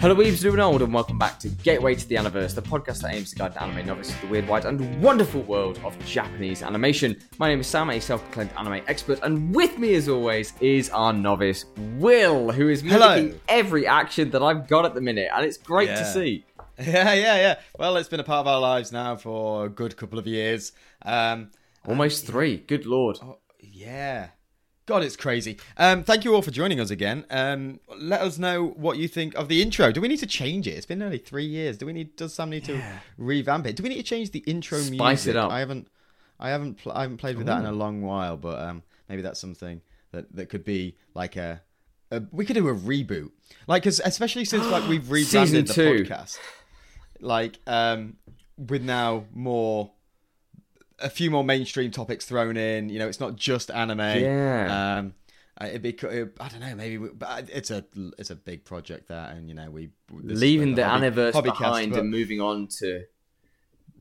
Hello, weebs, new and old, and welcome back to Gateway to the Universe, the podcast that aims to guide the anime novice to the weird, wide, and wonderful world of Japanese animation. My name is Sam, a self-proclaimed anime expert, and with me, as always, is our novice Will, who is Hello. mimicking every action that I've got at the minute, and it's great to see. Yeah, yeah, yeah. Well, it's been a part of our lives now for a good couple of years. Um, Almost three. Good lord. yeah. God, it's crazy. Um, thank you all for joining us again. Um, let us know what you think of the intro. Do we need to change it? It's been nearly three years. Do we need? Does Sam need to revamp it? Do we need to change the intro Spice music? it up. I haven't, I haven't, pl- I haven't played with that in a long while. But um, maybe that's something that that could be like a. a we could do a reboot, like, 'cause especially since like we've rebranded the podcast, like, um, with now more a few more mainstream topics thrown in. You know, it's not just anime. Yeah. Um, it'd be, I don't know, maybe, we, but it's a it's a big project that, and you know, we Leaving the hobby- Aniverse hobbycast, behind but and moving on to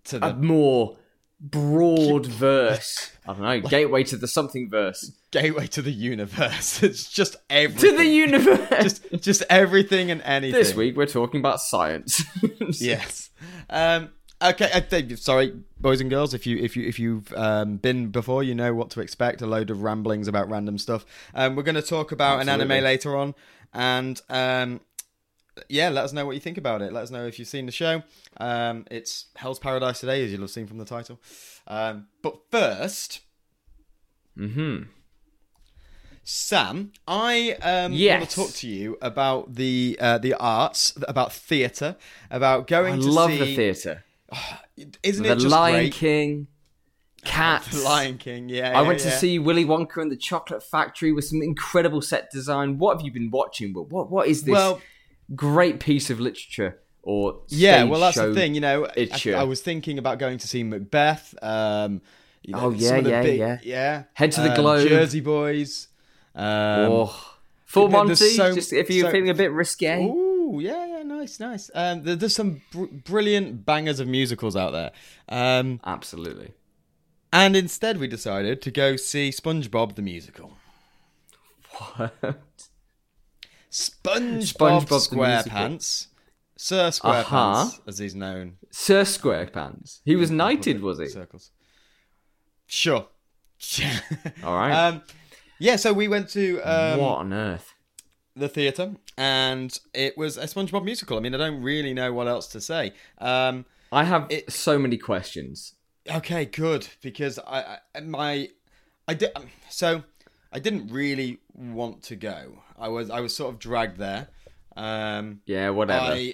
to a more broad verse. I don't know, gateway to the something verse. gateway to the universe. It's just everything. To the universe. just just everything and anything. This week we're talking about science. yes. Um, okay. I think, sorry, boys and girls. If you if you if you've um, been before, you know what to expect. A load of ramblings about random stuff. Um, we're going to talk about an anime later on, and um, yeah, let us know what you think about it. Let us know if you've seen the show. Um, it's Hell's Paradise today, as you'll have seen from the title. Um, but first, hmm Sam, I um, want to talk to you about the uh, the arts, about theatre, about going I to love see. the theatre. Isn't The it just Lion great? King, Cats. The Lion King, yeah. I yeah, went to see Willy Wonka and the Chocolate Factory with some incredible set design. What have you been watching? But what what is this Well, great piece of literature or yeah. Well, that's the thing. You know, I, I was thinking about going to see Macbeth. Um, you know, Oh, yeah, yeah, big- yeah. yeah. Head to the Um, Globe. Jersey Boys. Um, oh, full Monty. so- just if you're so- feeling a bit risque. Ooh, yeah, yeah, nice, nice. Um, there, there's some br- brilliant bangers of musicals out there. Um, Absolutely. and instead, we decided to go see SpongeBob the musical. What? SpongeBob, SpongeBob SquarePants. Sir SquarePants, Uh-huh. as he's known. Sir Squarepants. He was knighted, was he? Circles. Sure. All right. um, yeah, so we went to um, what on earth? The theatre, and it was a SpongeBob musical. I mean, I don't really know what else to say. Um, I have it- so many questions. okay, good, because I, I my I did so I didn't really want to go. I was I was sort of dragged there. Um, Yeah, whatever. I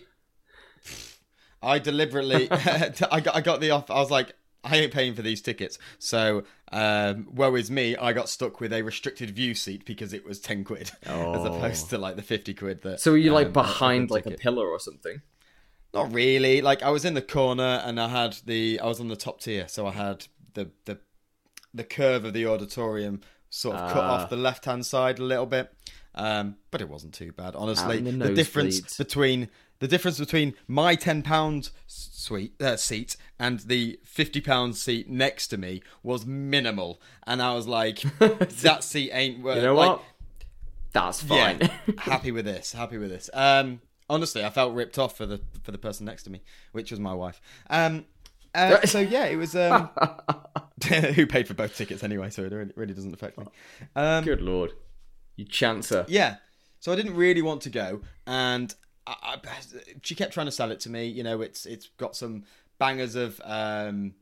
I deliberately I got I got the off. I was like, I ain't paying for these tickets. So um, woe is me. I got stuck with a restricted view seat because it was ten quid as Oh. opposed to like the fifty quid that. so were you like um, behind the like a pillar or something? Not really. Like I was in the corner and I had the I was on the top tier, so I had the the the curve of the auditorium sort of cut Ah. off the left hand side a little bit. Um, but it wasn't too bad, honestly. the The, difference nosebleeds. between the difference between my ten pound suite uh, seat and the fifty pound seat next to me was minimal, and I was like, that seat ain't worth. You know like, what? That's fine. yeah, happy with this. Happy with this. Um, honestly, I felt ripped off for the for the person next to me, which was my wife. Um, uh, so yeah, it was. Um, who paid for both tickets anyway? So it really, really doesn't affect me. Um, Good lord, you chancer. yeah. So I didn't really want to go, and I, I, she kept trying to sell it to me. You know, it's it's got some bangers of um,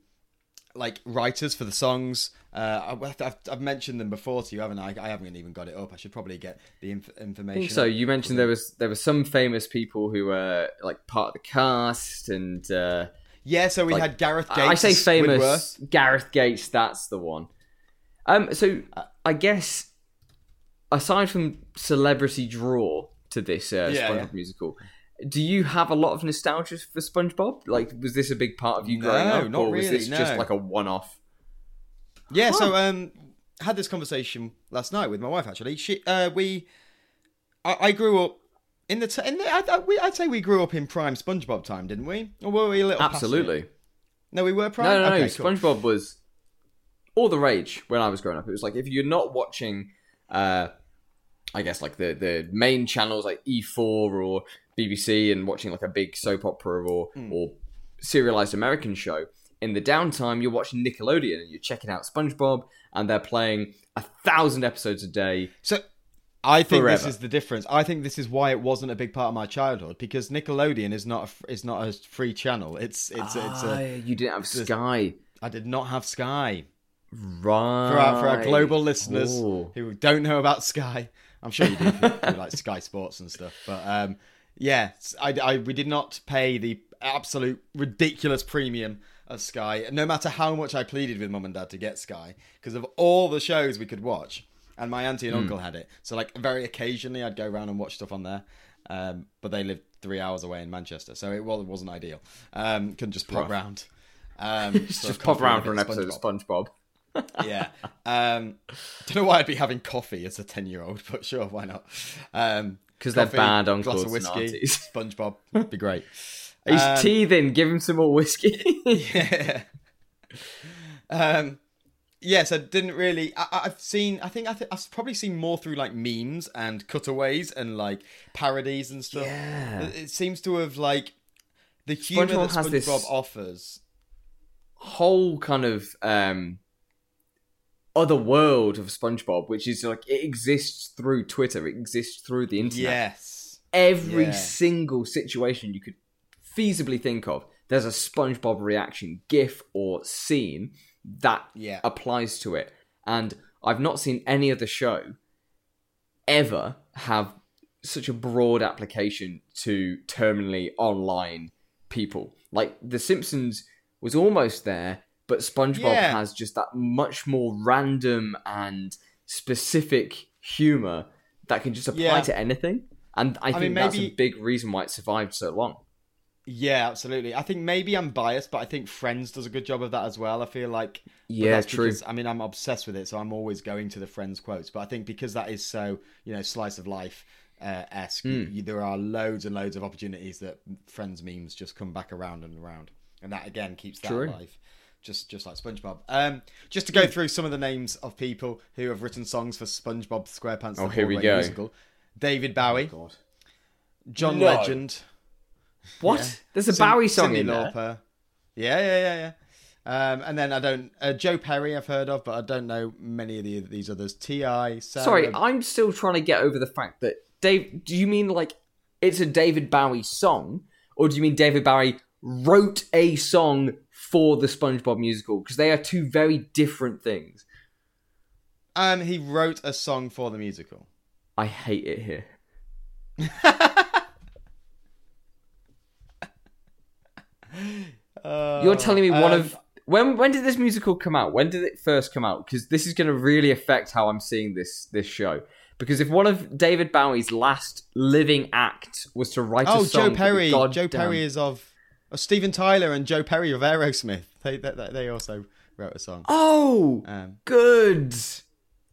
like writers for the songs. Uh, I, I've, I've mentioned them before to you, haven't I? I haven't even got it up. I should probably get the inf- information. so. You mentioned there was there were some famous people who were like part of the cast, and uh, Yeah, so we like- had Gareth Gates. I say famous. Gareth Gates. That's the one. Um, so I guess aside from celebrity draw to this uh, Yeah, SpongeBob yeah. musical, do you have a lot of nostalgia for SpongeBob? Like, was this a big part of you No, growing up, not or was really, this just like a one-off? Yeah, so um, had this conversation last night with my wife. Actually, she uh, we, I, I grew up in the, t- in the I, I, we, I'd say we grew up in prime SpongeBob time, didn't we? Or were we a little? Absolutely. No, we were prime. No, no, no. Okay, cool. SpongeBob was all the rage when I was growing up. It was like if you're not watching, uh, I guess like the the main channels like E4 or BBC and watching like a big soap opera or Hmm. or serialized American show. In the downtime, you're watching Nickelodeon and you're checking out SpongeBob, and they're playing a thousand episodes a day. So I think this is the difference. I think this is why it wasn't a big part of my childhood because Nickelodeon is not a, is not a free channel. It's it's it's Ah, a. you didn't have Sky, I did not have Sky. right? For our, for our global listeners Oh. who don't know about Sky, I'm sure you do, like Sky Sports and stuff. But um, yeah, I, I- we did not pay the absolute ridiculous premium of Sky, no matter how much I pleaded with mum and dad to get Sky, because of all the shows we could watch. And my auntie and uncle had it, so like very occasionally I'd go around and watch stuff on there. Um, but they lived three hours away in Manchester, so it, well, it wasn't ideal. Um, couldn't just pop round. Um, Just, just pop around for an episode of SpongeBob. Yeah. Um, don't know why I'd be having coffee as a ten-year-old, but sure, why not? Um, 'Cause they're coffee, on glass of whiskey. SpongeBob, would be great. He's Um, teething. Give him some more whiskey. yeah. Um, yes, I didn't really. I, I've seen. I think I th- I've probably seen more through like memes and cutaways and like parodies and stuff. Yeah. It, it seems to have like the humor SpongeBob that has SpongeBob this- offers. whole kind of um other world of SpongeBob, which is like it exists through Twitter, it exists through the internet. Yes. Every Yeah. single situation you could feasibly think of, there's a SpongeBob reaction GIF or scene that Yeah. applies to it. And I've not seen any other show ever have such a broad application to terminally online people. Like The Simpsons was almost there, but SpongeBob Yeah. has just that much more random and specific humor that can just apply Yeah. to anything. And I think mean, that's a big reason why it survived so long. Yeah, absolutely. I think maybe I'm biased, but I think Friends does a good job of that as well. I feel like Yeah, that's true. because- I mean, I'm obsessed with it, so I'm always going to the Friends quotes. But I think because that is so, you know, slice of life uh, esque, you, there are loads and loads of opportunities that Friends memes just come back around and around, and that again keeps that True. alive. Just, just like SpongeBob. Um, just to go through some of the names of people who have written songs for SpongeBob SquarePants. Oh, the here we go. Musical. David Bowie, God. John No. Legend. What? Yeah. There's a Cin- Bowie song Cyndi in there. Lauper. Yeah, yeah, yeah, yeah. Um, and then I don't uh, Joe Perry I've heard of, but I don't know many of the, these others. Ti, Sarah, Sorry, I'm still trying to get over the fact that Dave. Do you mean like it's a David Bowie song, or do you mean David Bowie wrote a song for the SpongeBob musical? Because they are two very different things. um, he wrote a song for the musical. I hate it here. You're telling me one um, of when when did this musical come out? When did it first come out? Because this is going to really affect how I'm seeing this this show. Because if one of David Bowie's last living act was to write Oh, a song, oh Joe Perry. Joe Perry is of oh, Steven Tyler and Joe Perry of Aerosmith. They they, they also wrote a song. Oh, Um, good,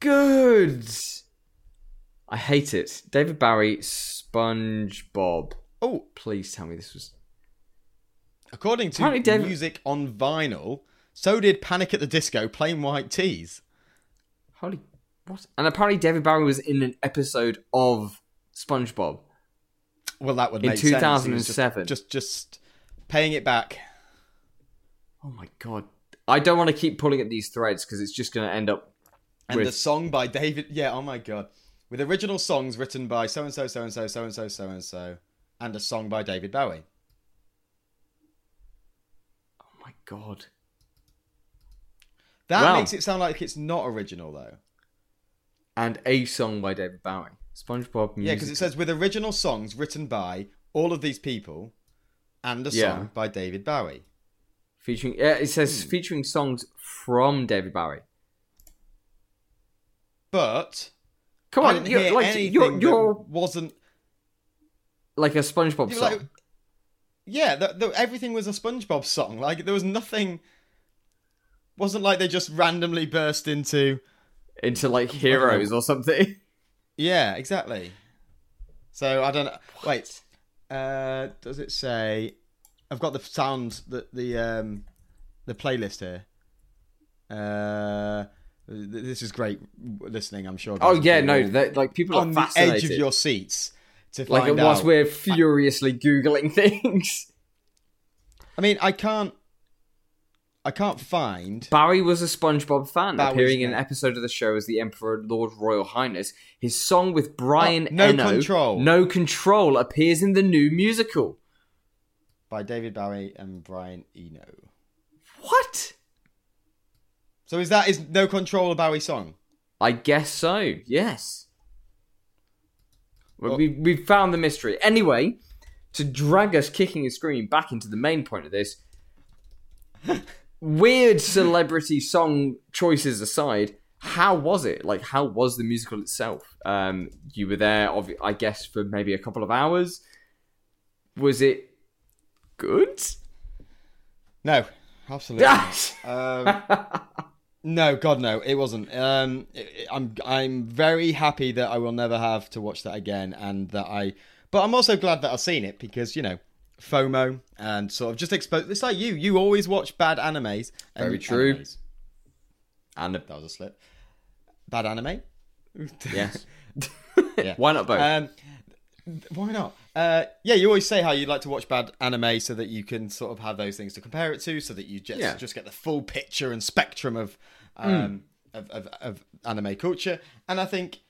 good. I hate it. David Bowie, SpongeBob. oh, Please tell me this was. according to David- music on vinyl, so did Panic at the Disco, Plain White T's. Holy what? And apparently David Bowie was in an episode of SpongeBob. Well, that would In make sense. Was 2007. Just, just, just paying it back. Oh my god. I don't want to keep pulling at these threads because it's just going to end up And with the song by David, yeah, oh my god, with original songs written by so and so, so and so, so and so, so and so, and a song by David Bowie. Oh my god. That Wow. makes it sound like it's not original though. And a song by David Bowie. SpongeBob music. Yeah, because it says with original songs written by all of these people, and a Yeah. song by David Bowie. featuring yeah, it Hmm. says featuring songs from David Bowie. But Come I on, didn't you're hear like you're you're wasn't. like a SpongeBob song. like- yeah, the, the, everything was a SpongeBob song. Like there was nothing. Wasn't like they just randomly burst into. into like heroes or something. Yeah, exactly. So I don't know. Wait, uh, does it say? I've got the sound that the um, the playlist here. Uh, th- this is great listening. I'm sure. Oh yeah, no, like people on the edge of your seats to Like find like, whilst out. we're furiously googling things. I mean, I can't. I can't find. Bowie was a SpongeBob fan, appearing in an episode of the show as the Emperor Lord Royal Highness. His song with Brian Oh, No Eno, Control. No Control, appears in the new musical. by David Bowie and Brian Eno. What? So is that is No Control a Bowie song? I guess so. Yes. Well- we we found the mystery. Anyway, to drag us kicking and screaming back into the main point of this, weird celebrity song choices aside, how was it? Like, how was the musical itself? Um, you were there, I guess, for maybe a couple of hours. Was it good? No, absolutely. not. um, no, God, no, it wasn't. Um, it- it- I'm I'm very happy that I will never have to watch that again, and that I. But I'm also glad that I've seen it because you know. FOMO and sort of just expose. It's like you. You always watch bad animes. and- Very true. animes. and That was a slip. Bad anime. yes, Yeah. why not both? Um, why not? Uh, yeah, you always say how you like to watch bad anime so that you can sort of have those things to compare it to, so that you just Yeah. just get the full picture and spectrum of um, of, of of anime culture. And I think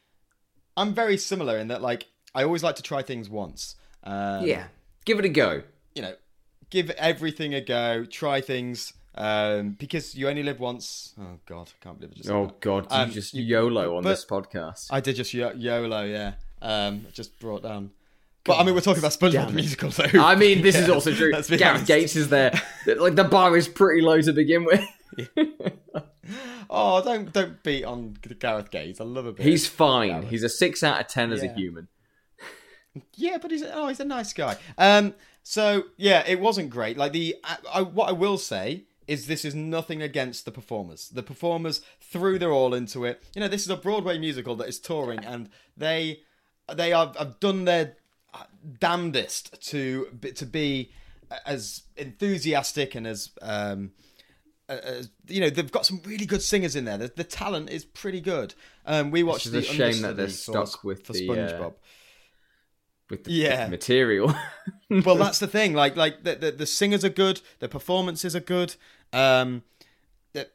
I'm very similar in that, like, I always like to try things once. Um, yeah, give it a go. you know, give everything a go, try things. Um, because you only live once. Oh God, I can't believe I just. Oh that. God, you Um, just you- YOLO on this podcast. I did just yo- YOLO, yeah. Um, just brought down. But I mean, we're talking about SpongeBob the musical, so. I mean, this is also true. Gareth honest. Gates is there. Like the bar is pretty low to begin with. Oh, don't don't beat on Gareth Gates. I love a bit. He's fine. He's a six out of ten as a human. Yeah, but he's oh, he's a nice guy. Um, so yeah, it wasn't great. Like the, I, I, what I will say is this is nothing against the performers. The performers threw their all into it. You know, this is a Broadway musical that is touring, and they they are, have done their damnedest to to be as enthusiastic and as um as, you know they've got some really good singers in there. The, the talent is pretty good. Um, we watched the a shame that they're stuck with for the, uh, SpongeBob. With the, Yeah. with the material. well, that's the thing. Like, like the, the the singers are good. The performances are good. Um, that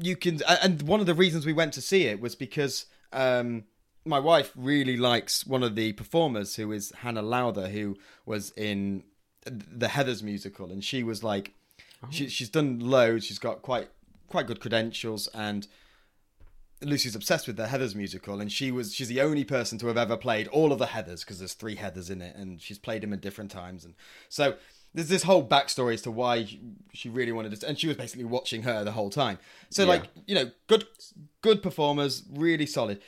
you can, and one of the reasons we went to see it was because um, my wife really likes one of the performers, who is Hannah Lowther, who was in the Heather's musical, and she was like, she, she's done loads. She's got quite quite good credentials, and Lucy's obsessed with the Heathers musical, and she was she's the only person to have ever played all of the Heathers because there's three Heathers in it, and she's played them at different times, and so there's this whole backstory as to why she really wanted to, and she was basically watching her the whole time. So Yeah. like you know, good good performers, really solid,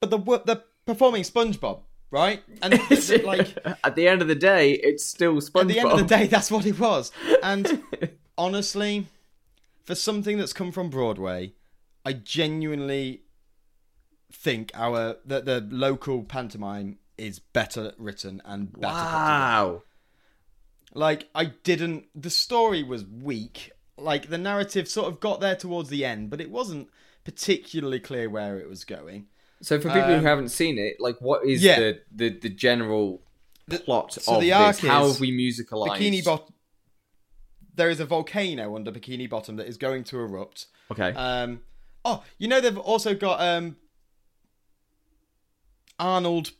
but the the performing SpongeBob, right? And like at the end of the day, it's still SpongeBob. at the end of the day, that's what it was. And honestly, for something that's come from Broadway, I genuinely think our the, the local pantomime is better written and better. wow. Like I didn't. The story was weak. Like the narrative sort of got there towards the end, but it wasn't particularly clear where it was going. So for people Um, who haven't seen it, like, what is yeah. the, the the general plot so of the this? arc How is have we musicalized? Bikini Bottom. There is a volcano under Bikini Bottom that is going to erupt. Okay. Um, oh, you know they've also got um, Arnold.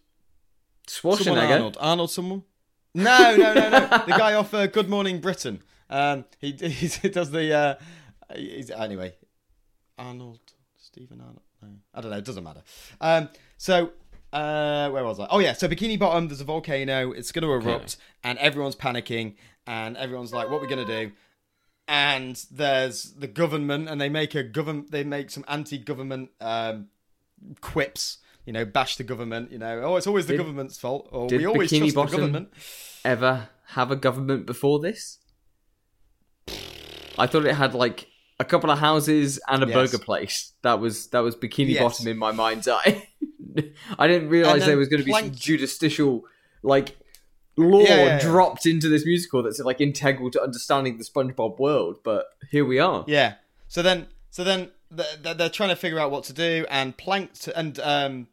Someone Schwarzenegger. Arnold. Arnold. Someone. No, no, no, no. the guy off uh, Good Morning Britain. Um, he, he does the. Uh, he's, anyway, Arnold. Stephen Arnold. No, I don't know. It doesn't matter. Um, so. Uh, where was I? Oh yeah, so Bikini Bottom. There's a volcano. It's going to erupt, and everyone's panicking, and everyone's like, "What are we going to do?" And there's the government and they make a government they make some anti-government um, quips you know bash the government you know oh it's always the Did- government's fault or did we always Bikini trust Bottom- the government Ever have a government before this? I thought it had like a couple of houses and a Yes. burger place. That was that was Bikini Yes. Bottom in my mind's eye. I didn't realize there was going to be some judicial like law Yeah, yeah, dropped into this musical that's like integral to understanding the SpongeBob world. But here we are. yeah so then so then th- th- they're trying to figure out what to do and plankton and um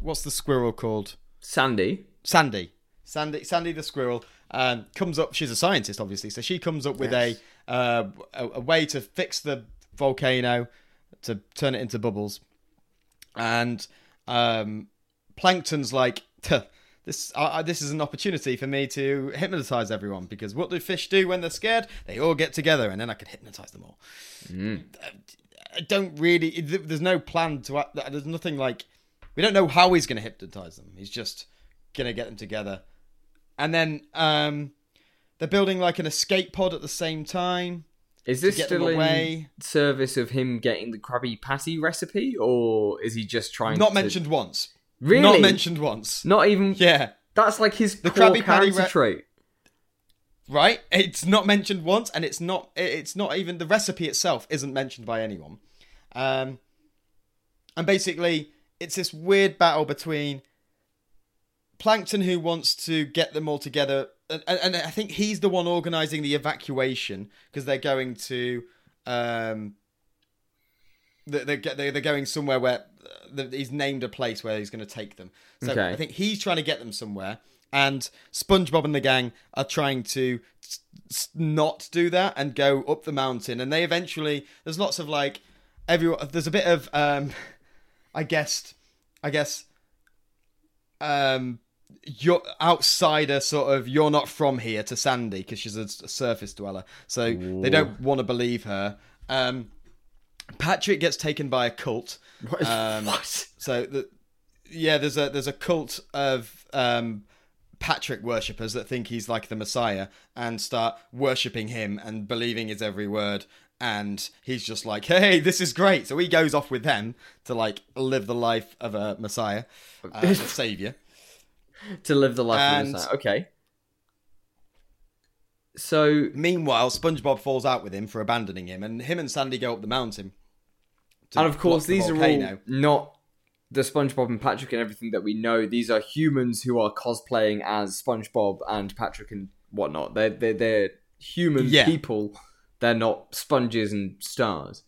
what's the squirrel called Sandy. Sandy, Sandy, Sandy the squirrel um, comes up. She's a scientist, obviously, so she comes up with Yes. a, uh, a a way to fix the volcano to turn it into bubbles, and um, Plankton's like, "Tuh, this uh, uh, this is an opportunity for me to hypnotize everyone because what do fish do when they're scared? They all get together, and then I can hypnotize them all. I don't really. There's no plan to. act- There's nothing like. We don't know how he's going to hypnotize them. He's just going to get them together, and then um, they're building like an escape pod at the same time. Is this still in service of him getting the Krabby Patty recipe, or is he just trying? Not to... mentioned once. Really? Not mentioned once. Not even. Yeah. That's like his The core Krabby Patty character re- trait. right? It's not mentioned once, and it's not. It's not even the recipe itself isn't mentioned by anyone. Um, and basically, it's this weird battle between Plankton, who wants to get them all together, and, and I think he's the one organizing the evacuation because they're going to. Um, they're, they're, they're going somewhere where uh, he's named a place where he's going to take them. So Okay. I think he's trying to get them somewhere, and SpongeBob and the gang are trying to not do that and go up the mountain. And they eventually, there's lots of like, everyone. There's a bit of, um, I guess, I guess, um, you're outsider sort of. You're not from here to Sandy because she's a, a surface dweller, so they don't want to believe her. Um, Patrick gets taken by a cult. Um, what? So the yeah, there's a there's a cult of um, Patrick worshippers that think he's like the Messiah and start worshipping him and believing his every word. And he's just like, hey, this is great. So he goes off with them to like live the life of a Messiah, uh, a savior. To live the life of And- the Messiah. Okay. So Meanwhile, SpongeBob falls out with him for abandoning him, and him and Sandy go up the mountain. and of course block the these are all not the SpongeBob and Patrick and everything that we know. These are humans who are cosplaying as SpongeBob and Patrick and whatnot. They're they're, they're human Yeah. people. They're not sponges and stars.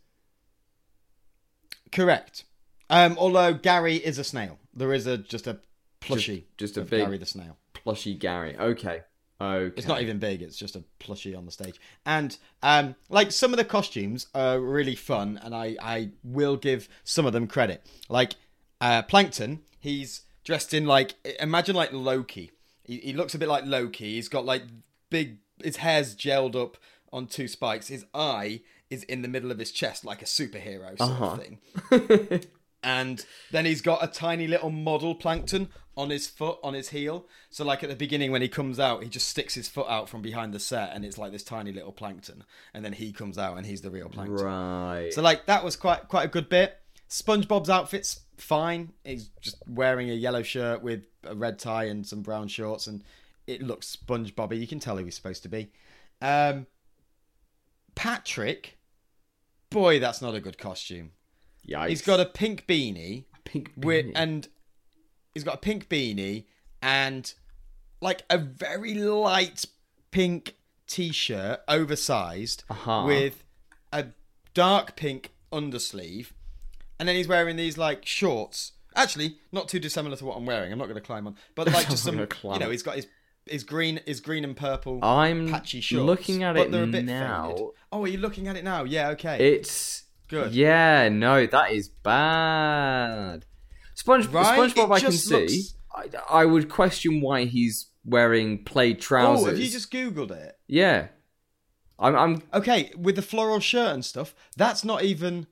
Correct. Um, although Gary is a snail, there is a just a plushie, just a of big- Gary the snail. Plushy Gary. Okay. Okay. It's not even big; it's just a plushie on the stage. And um, like some of the costumes are really fun, and I I will give some of them credit. Like uh, Plankton, he's dressed in like imagine like Loki. He, he looks a bit like Loki. He's got like big. His hair's gelled up on two spikes. His eye is in the middle of his chest, like a superhero sort Uh-huh. of thing. and then he's got a tiny little model plankton on his foot on his heel. So like at the beginning when he comes out he just sticks his foot out from behind the set and it's like this tiny little plankton. And then he comes out and he's the real plankton. Right. so like that was quite quite a good bit. Spongebob's outfit's fine. He's just wearing a yellow shirt with a red tie and some brown shorts and it looks spongebobby. You can tell who he's supposed to be. Um patrick boy that's not a good costume. Yikes. He's got a pink beanie, pink with, beanie. and he's got a pink beanie and like a very light pink t-shirt, oversized, Uh-huh. with a dark pink undersleeve, and then he's wearing these like shorts. Actually, not too dissimilar to what I'm wearing. I'm not going to climb on, but like just some, you know, he's got his his green his green and purple I'm patchy shorts. looking at but it they're a bit now. faded. Oh, are you looking at it now? Yeah, okay. It's Good. Yeah, no, that is bad. Sponge Right? SpongeBob, I can just see. looks- I, I would question why he's wearing plaid trousers. oh, have you just googled it? Yeah, I'm. I'm Okay, with the floral shirt and stuff, that's not even.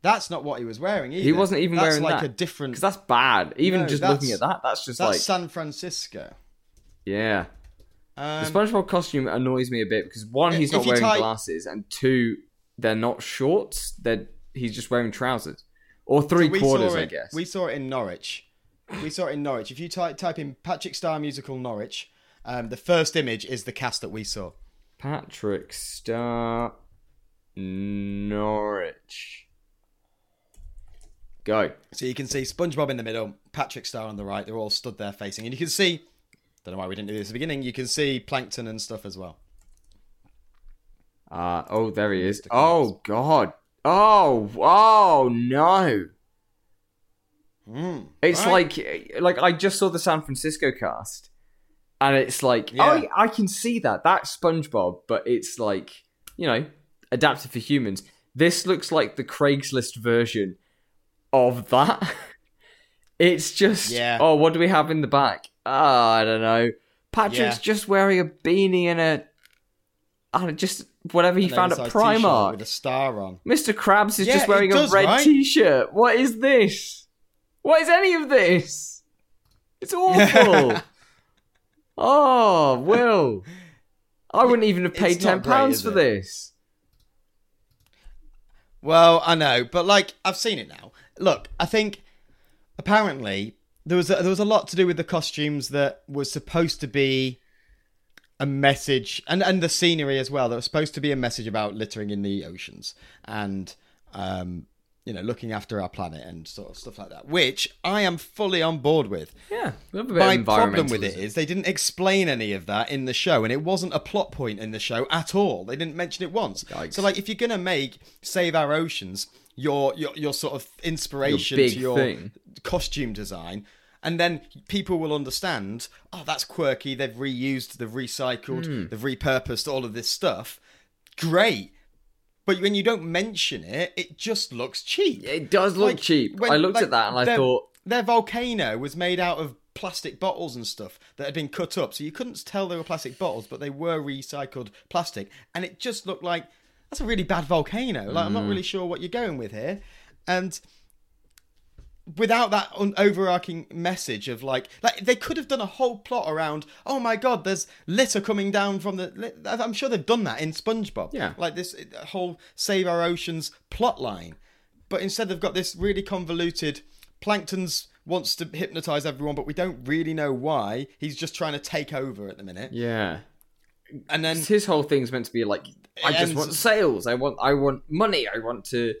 That's not what he was wearing either. He wasn't even that's wearing like that. a different. because that's bad. Even No, just looking at that, that's just That's like San Francisco. yeah. Um, The SpongeBob costume annoys me a bit because one, he's not wearing type- glasses, and two, they're not shorts. They're he's just wearing trousers or three we quarters, saw I it, guess. We saw it in Norwich. We saw it in Norwich. If you type type in Patrick Star musical Norwich, um, the first image is the cast that we saw. Patrick Star Norwich. Go. So you can see SpongeBob in the middle, Patrick Star on the right. They're all stood there facing, and you can see. Don't know why we didn't do this at the beginning. You can see Plankton and stuff as well. Uh, oh, there he is. Oh, God. Oh, oh, no. it's right. like like I just saw the San Francisco cast, and it's like Yeah. oh, I can see that that's SpongeBob, but it's like you know adapted for humans. This looks like the Craigslist version of that. it's just Yeah. oh, what do we have in the back? Ah, I don't know. Patrick's Yeah. just wearing a beanie and a I don't know, just whatever he found at Primark. with a star on. Mr. Krabs is Yeah, just wearing it a red right? t-shirt. What is this? What is any of this? It's awful. oh, Will. I wouldn't even have paid It's ten great, pounds for it? this. Well, I know, but like I've seen it now. Look, I think apparently there was a, there was a lot to do with the costumes that was supposed to be a message, and and the scenery as well. That was supposed to be a message about littering in the oceans and um, you know looking after our planet and sort of stuff like that. Which I am fully on board with. Yeah, My problem with it is they didn't explain any of that in the show, and it wasn't a plot point in the show at all. They didn't mention it once. Yikes. So, like, if you're gonna make Save Our Oceans your your your sort of inspiration Your to your thing. costume design, and then people will understand, oh, that's quirky. They've reused, they've recycled, Hmm. they've repurposed all of this stuff. Great. But when you don't mention it, it just looks cheap. It does look Like, cheap. when- I looked like, at that and I their- thought, their volcano was made out of plastic bottles and stuff that had been cut up, so you couldn't tell they were plastic bottles, but they were recycled plastic, and it just looked like that's a really bad volcano. Like I'm not Mm. really sure what you're going with here, and without that un- overarching message of like like they could have done a whole plot around oh my god there's litter coming down from the i'm sure they've done that in spongebob Yeah. like this uh, whole save our oceans plot line but instead they've got this really convoluted plankton's wants to hypnotize everyone but we don't really know why he's just trying to take over at the minute yeah. and then his whole thing's meant to be like, I just And- want sales. I want, I want money. I want to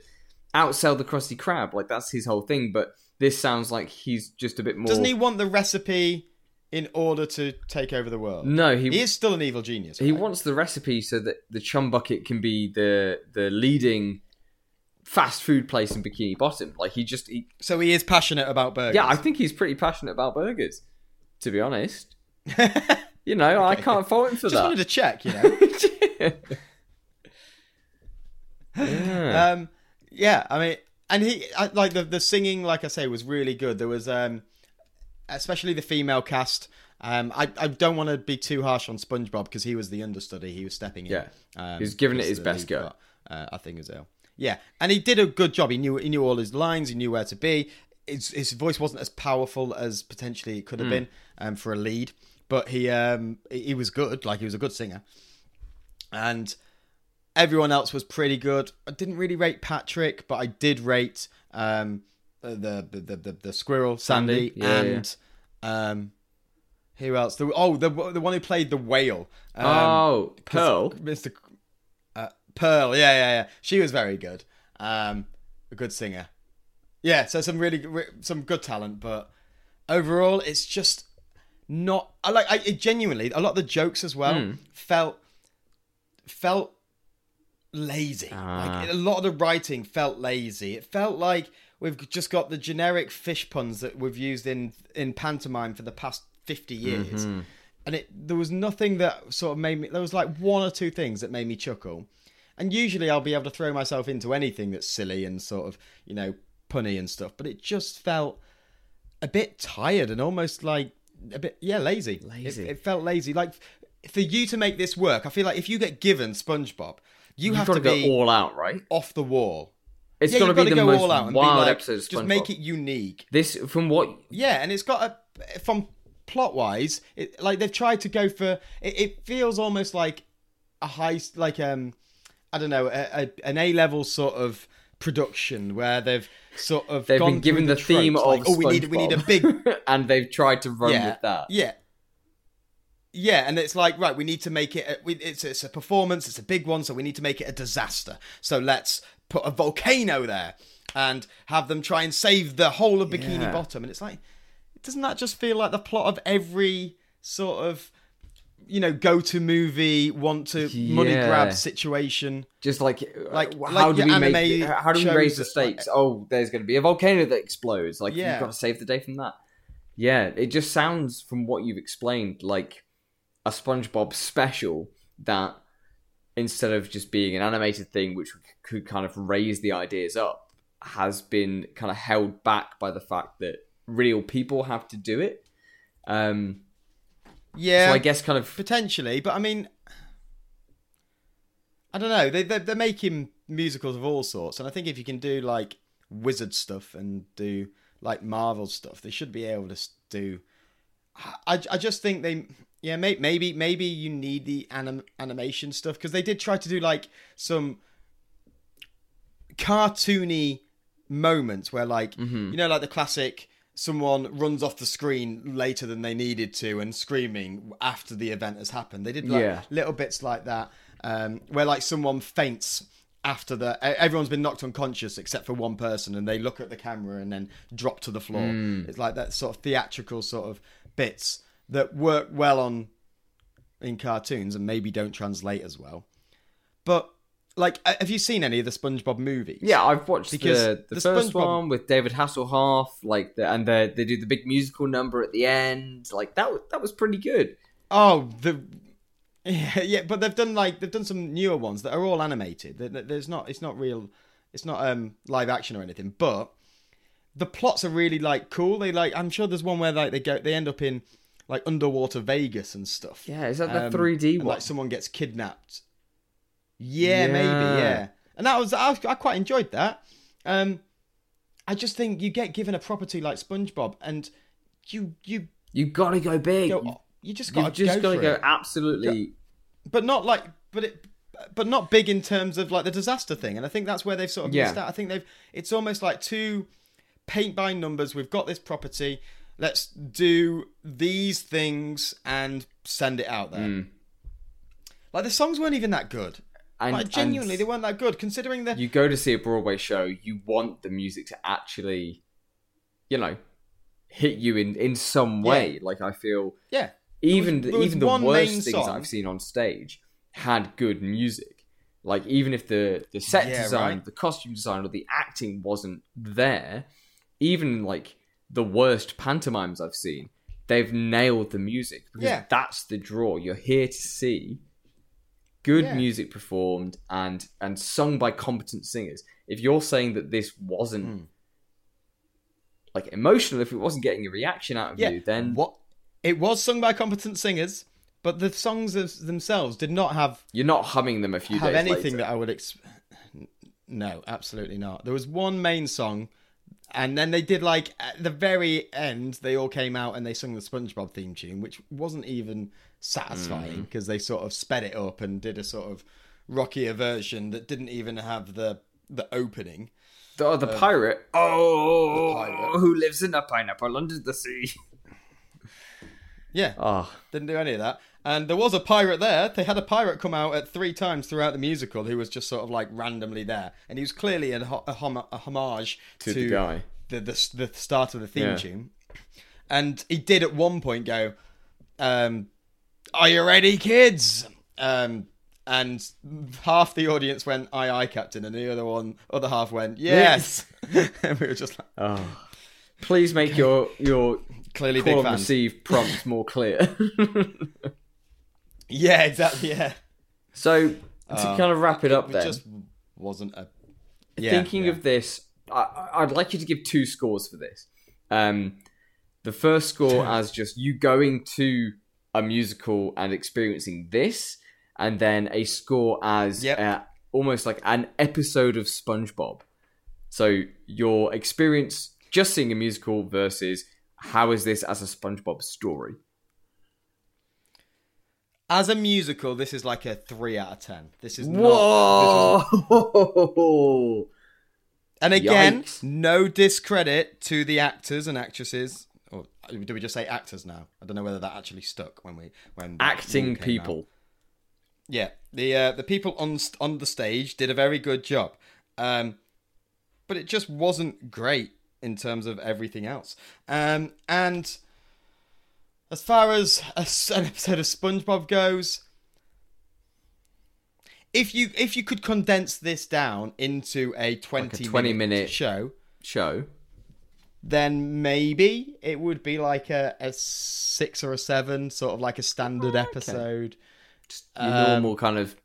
outsell the Krusty Krab. Like that's his whole thing. But this sounds like he's just a bit more. doesn't he want the recipe in order to take over the world No, he he is still an evil genius he right? wants the recipe so that the Chum Bucket can be the the leading fast food place in Bikini Bottom. Like he just, he, so he is passionate about burgers yeah, I think he's pretty passionate about burgers. To be honest, you know, I can't fault him for Just that. wanted to check, you know. yeah. um, yeah, I mean, and he I, like the the singing, like I say, was really good. There was, um, especially the female cast. Um, I I don't want to be too harsh on SpongeBob because he was the understudy. He was stepping in. Yeah. um, He was giving it his best go. part, uh, I think was ill. Yeah, and he did a good job. He knew he knew all his lines. He knew where to be. His, his voice wasn't as powerful as potentially it could have been um, for a lead, but he um he was good. Like he was a good singer, and everyone else was pretty good. I didn't really rate Patrick, but I did rate um the the the, the, squirrel Sandy, Sandy, yeah, and um who else? The, oh, the the one who played the whale. Um, oh, Pearl. Mr. Uh, Pearl, yeah, yeah, yeah. She was very good. Um, a good singer. Yeah, so some really re- some good talent, but overall, it's just not. I like. I it genuinely a lot of the jokes as well Hmm. felt felt lazy. Ah. Like a lot of the writing felt lazy. It felt like we've just got the generic fish puns that we've used in in pantomime for the past fifty years Mm-hmm. and it there was nothing that sort of made me there was like one or two things that made me chuckle and usually i'll be able to throw myself into anything that's silly and sort of you know punny and stuff but it just felt a bit tired and almost like a bit yeah lazy Lazy. it, it felt lazy like for you to make this work i feel like if you get given spongebob you You've to to go be all out, right? off the wall It's yeah, got to be the go most all out and be wild like, episode just make it unique This, from what yeah, and it's got a from plot wise, it like they've tried to go for. It, it feels almost like a high, like um, I don't know, a, a, an A level sort of production where they've sort of they've been given through the, theme tropes, of like, oh, we need we need a big and they've tried to run yeah with that. yeah. Yeah, and it's like right. We need to make it. A, it's it's a performance. It's a big one, so we need to make it a disaster. So let's put a volcano there and have them try and save the whole of Bikini Yeah. Bottom. And it's like, doesn't that just feel like the plot of every sort of you know, go to movie, want to money grab situation. Just like Like- uh, like how do we make how do we raise the that, like- stakes? oh, there's going to be a volcano that explodes. Like Yeah. you've got to save the day from that. Yeah, it just sounds from what you've explained like a SpongeBob special that instead of just being an animated thing which could kind of raise the ideas up has been kind of held back by the fact that real people have to do it. Um, Yeah, so I guess kind of potentially, but I mean, I don't know. They they're, they're making musicals of all sorts, and I think if you can do like wizard stuff and do like Marvel stuff, they should be able to do. I, I just think they yeah may, maybe maybe you need the anim, animation stuff because they did try to do like some cartoony moments where like Mm-hmm. you know like the classic someone runs off the screen later than they needed to and screaming after the event has happened they did like Yeah. little bits like that um, where like someone faints after the everyone's been knocked unconscious except for one person and they look at the camera and then drop to the floor it's like that sort of theatrical sort of bits that work well on in cartoons and maybe don't translate as well but like have you seen any of the spongebob movies Yeah, I've watched Because the, the, the first SpongeBob- one with David Hasselhoff, like the, and the, they do the big musical number at the end. Like that, was- that was pretty good. Oh, the yeah, yeah, but they've done like they've done some newer ones that are all animated. There- there- There's not, it's not real, it's not um live action or anything. But the plots are really like cool. They like, I'm sure there's one where like they go, they end up in like underwater Vegas and stuff. Yeah, is that the Um, 3D and, one? Like someone gets kidnapped. Yeah, maybe. Yeah. Yeah, and that was I, I quite enjoyed that. Um, I just think you get given a property like SpongeBob, and you you you gotta go big. go, you, you just have got just go gotta go it. absolutely. but not like but it but not big in terms of like the disaster thing and i think that's where they've sort of Yeah. missed out i think they've it's almost like two paint by numbers we've got this property let's do these things and send it out there hmm. like the songs weren't even that good And, like genuinely and they weren't that good considering that you go to see a Broadway show, you want the music to actually, you know, hit you in in some way. Like I feel yeah even was even the worst things song- I've seen on stage had good music. Like even if the the set Yeah, design, right. the costume design, or the acting wasn't there, even like the worst pantomimes I've seen, they've nailed the music because Yeah. that's the draw. You're here to see good Yeah. music performed and and sung by competent singers. If you're saying that this wasn't Hmm. like emotional, if it wasn't getting a reaction out of yeah you, then what it was sung by competent singers but the songs themselves did not have you're not humming them a few have anything later. that I would ex- No, absolutely not. There was one main song, and then they did like at the very end, they all came out and they sung the SpongeBob theme tune, which wasn't even satisfying mm. because they sort of sped it up and did a sort of rockier version that didn't even have the the opening. The, the pirate. Oh, the oh, pirate. who lives in a pineapple under the sea? Yeah, Oh, didn't do any of that. And there was a pirate there. They had a pirate come out at three times throughout the musical who was just sort of like randomly there, and he was clearly a, ho- a, hom- a homage To to, the guy. the, the the start of the theme Yeah. tune. And he did at one point go, um, "Are you ready, kids?" Um, and half the audience went, "Aye, aye, Captain," and the other one, other half went, "Yes." and we were just like, oh. Please make your your clearly call big and receive prompt more clear. Yeah, exactly. Yeah. so to Uh, kind of wrap it up, It then just wasn't a. Yeah, thinking yeah. of this, I, I'd like you to give two scores for this. Um, the first score as just you going to a musical and experiencing this, and then a score as Yep. uh, almost like an episode of SpongeBob. So your experience just seeing a musical versus how is this as a SpongeBob story? As a musical, this is like a three out of ten. This is not. Whoa! and again, Yikes. no discredit to the actors and actresses. Or do we just say actors now? I don't know whether that actually stuck when we when Acting came out. people. Yeah, the uh, the people on on the stage did a very good job, um, but it just wasn't great in terms of everything else. Um, and as far as a an episode of SpongeBob goes, if you if you could condense this down into a 20, 20 minute, minute- show, Show. then maybe it would be like a, a six or a seven, sort of like a standard Oh, okay. episode. Your Um, normal kind of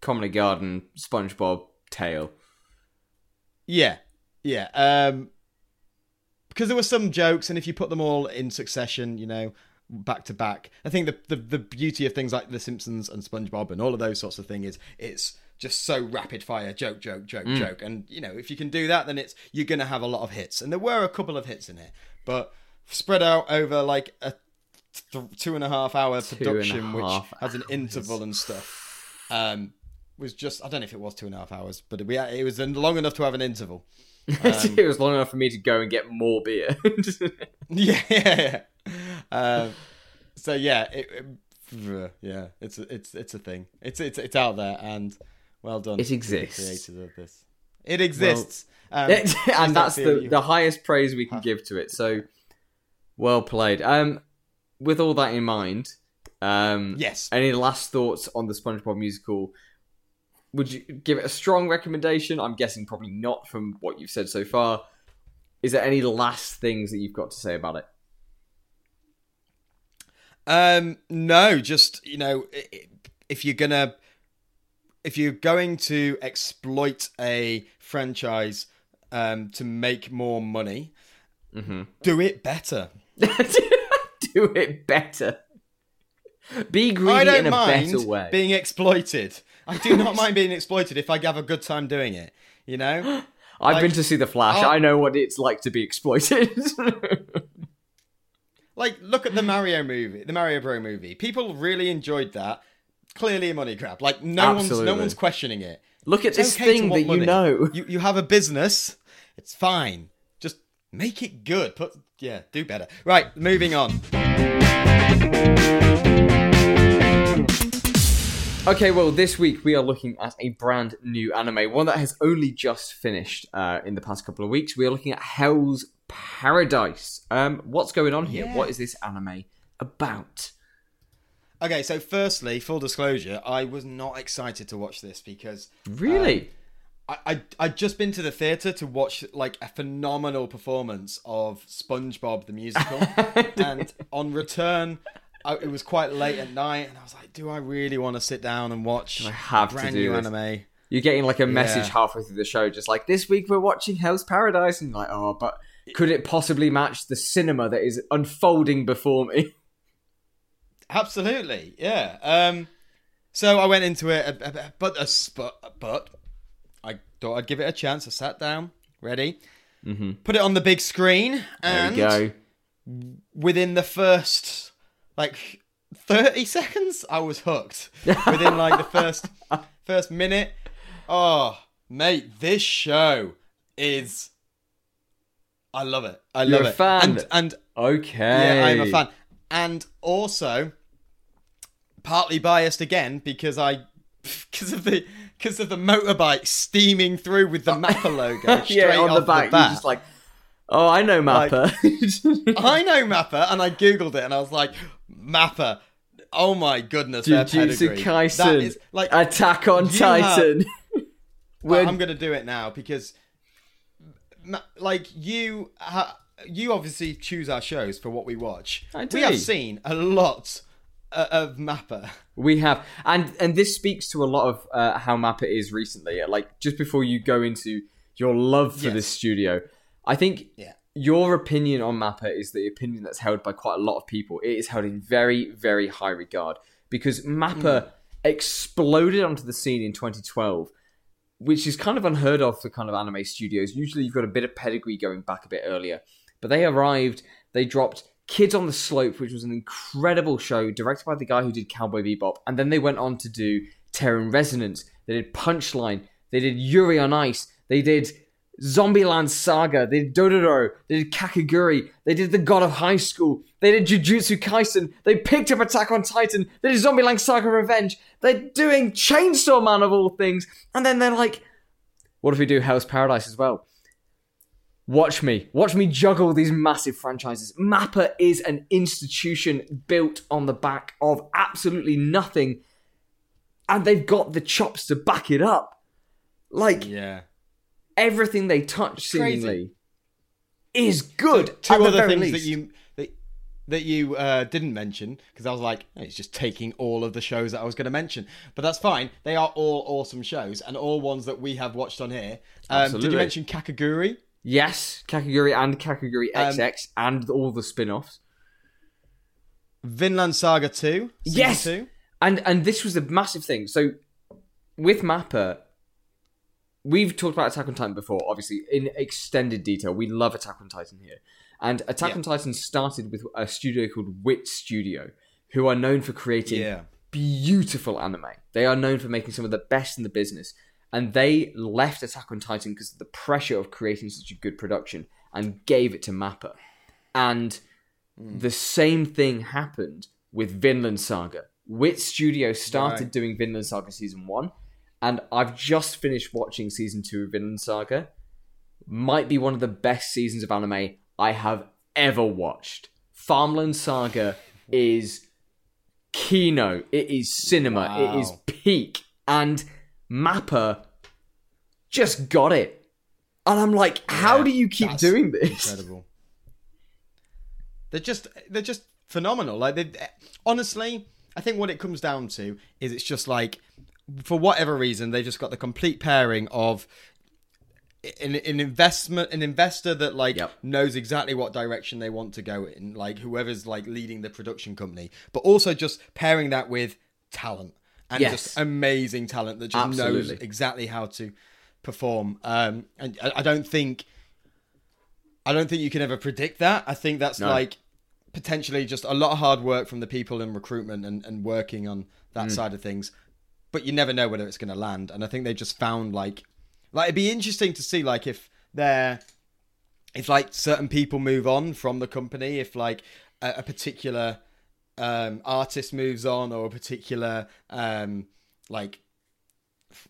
Comedy Garden SpongeBob tale. Yeah, yeah. Um, because there were some jokes, and if you put them all in succession, you know, back to back, I think the, the the beauty of things like The Simpsons and SpongeBob and all of those sorts of things is it's just so rapid fire, joke, joke, joke, joke, and you know, if you can do that, then it's you're gonna have a lot of hits, and there were a couple of hits in it, but spread out over like a th- two and a half hour a production, which half has an interval and stuff. Um, was just I don't know if it was two and a half hours, but we it was long enough to have an interval. Um, it was long enough for me to go and get more beer. Yeah, yeah, yeah. Um, so yeah, it, it- yeah, it's a, it's it's a thing. It's it's it's out there, and well done. It exists. creators of this. It exists, um, and that's the, you- the highest praise we can give to it. So well played. Um, with all that in mind, um, yes. any last thoughts on the SpongeBob musical? Would you give it a strong recommendation? I'm guessing probably not from what you've said so far. Is there any last things that you've got to say about it? Um, no, just you know, if you're gonna, if you're going to exploit a franchise um, to make more money, Mm-hmm. do it better. Do it better. Be greedy in a mind better way. being exploited. I do not mind being exploited if I have a good time doing it. You know, I've like- been to see The Flash. I'll- I know what it's like to be exploited. like look at the Mario movie, the Mario Bro movie. People really enjoyed that. Clearly a money grab. Like no one's no one's questioning it. Look at It's this okay thing that you money. know. You you have a business. It's fine. Just make it good. Put yeah, do better. Right, moving on. Okay, well, this week we are looking at a brand new anime, one that has only just finished uh, in the past couple of weeks. We are looking at Hell's Paradise. Um, what's going on here? Yeah. What is this anime about? Okay, so firstly, full disclosure, I was not excited to watch this because Really? I, I I'd just been to the theater to watch like a phenomenal performance of SpongeBob the musical, and on return, I, it was quite late at night, and I was like, "Do I really want to sit down and watch I have a to do new this. anime?" You're getting like a message Yeah. halfway through the show, just like this week we're watching Hell's Paradise, and like, oh, but could it possibly match the cinema that is unfolding before me? Absolutely, yeah. Um, so I went into it, uh, uh, but uh, but but I thought I'd give it a chance. I sat down, ready, Mm-hmm. put it on the big screen, There and we go. within the first like 30 seconds i was hooked. Within like the first first minute. Oh mate this show is i love it. I love You're it. fan. and and Okay. yeah i'm a fan. And also partly biased again because i because of the because of the motorbike steaming through with the oh. mappa logo straight yeah, on the back, you're just like, oh, I know Like- Mappa. I know Mappa, and I googled it, and I was like, Mappa. Oh my goodness, Jujutsu. Kaisen, That is like Attack on Titan. We're- I'm gonna do it now because, like you, ha- you obviously choose our shows for what we watch. I We have seen a lot uh, of Mappa. We have, and and this speaks to a lot of uh, how Mappa is recently. Like just before you go into your love for Yes. this studio, I think Yeah. Your opinion on Mappa is the opinion that's held by quite a lot of people. It is held in very very high regard because Mappa hmm. exploded onto the scene in 2012. Which is kind of unheard of for kind of anime studios. Usually, you've got a bit of pedigree going back a bit earlier, but they arrived. They dropped Kids on the Slope, which was an incredible show directed by the guy who did Cowboy Bebop, and then they went on to do Terror in Resonance. They did Punchline. They did Yuri on Ice. They did Zombieland Saga. They did Dororo. They did Kakegurui. They did The God of High School. They did Jujutsu Kaisen. They picked up Attack on Titan. They did Zombieland Saga Revenge. They're doing Chainsaw Man of all things, and then they're like, "What if we do Hell's Paradise as well?" Watch me. Watch me juggle these massive franchises. Mappa is an institution built on the back of absolutely nothing. And they've got the chops to back it up. Like, Yeah. Everything they touch seemingly is good. Two other very things that you that, that you uh, didn't mention because I was like, "Oh, it's just taking all of the shows that I was going to mention, but that's fine. They are all awesome shows and all ones that we have watched on here. Um, did you mention Kakegurui? Yes, Kakegurui and Kakegurui Um, XX and all the spin-offs. Vinland Saga Two. Yes! Two? And and this was a massive thing. So with Mappa, we've talked about Attack on Titan before, obviously in extended detail. We love Attack on Titan here, and Attack Yeah. on Titan started with a studio called Wit Studio, who are known for creating Yeah. beautiful anime. They are known for making some of the best in the business, and they left Attack on Titan because of the pressure of creating such a good production and gave it to Mappa. And hmm. the same thing happened with Vinland Saga. Wit Studio started Right. doing Vinland Saga season one, and I've just finished watching season two of Vinland Saga. Might be one of the best seasons of anime I have ever watched. Farmland Saga is kino. It is cinema. It is peak. And Mappa just got it. And I'm like, how Yeah, do you keep doing this? Incredible. They're just they're just phenomenal. Like they honestly, I think what it comes down to is it's just like for whatever reason they just got the complete pairing of an, an investment an investor that like Yep. knows exactly what direction they want to go in like whoever's like leading the production company but also just pairing that with talent and Yes. just amazing talent that just knows exactly how to perform um and I, I don't think I don't think you can ever predict that. I think that's No. like potentially just a lot of hard work from the people in recruitment and, and working on Mm. that side of things. But you never know whether it's going to land. And I think they just found like, like it'd be interesting to see like if they're, if like certain people move on from the company, if like a, a particular um, artist moves on or a particular um, like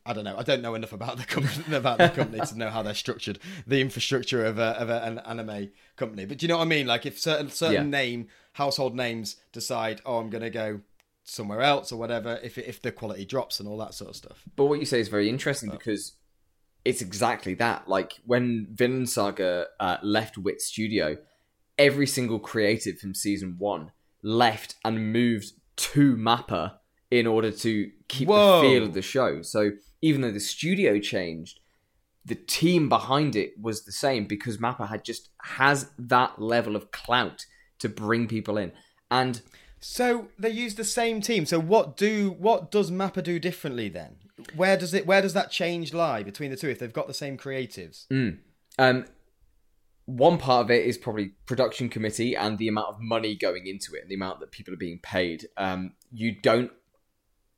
I don't know. I don't know enough about the company about the company to know how they're structured, the infrastructure of a of a, an anime company. But do you know what I mean? Like if certain certain Yeah. name household names decide, oh, I'm gonna go somewhere else or whatever, if if the quality drops and all that sort of stuff. But what you say is very interesting because it's exactly that. Like when Vinland Saga uh, left Wit Studio, every single creative from season one left and moved to Mappa in order to keep Whoa. the feel of the show. So even though the studio changed, the team behind it was the same because Mappa had just has that level of clout to bring people in. And So they use the same team. So what do what does Mappa do differently then? Where does it where does that change lie between the two if they've got the same creatives? Um, one part of it is probably production committee and the amount of money going into it and the amount that people are being paid. Um, you don't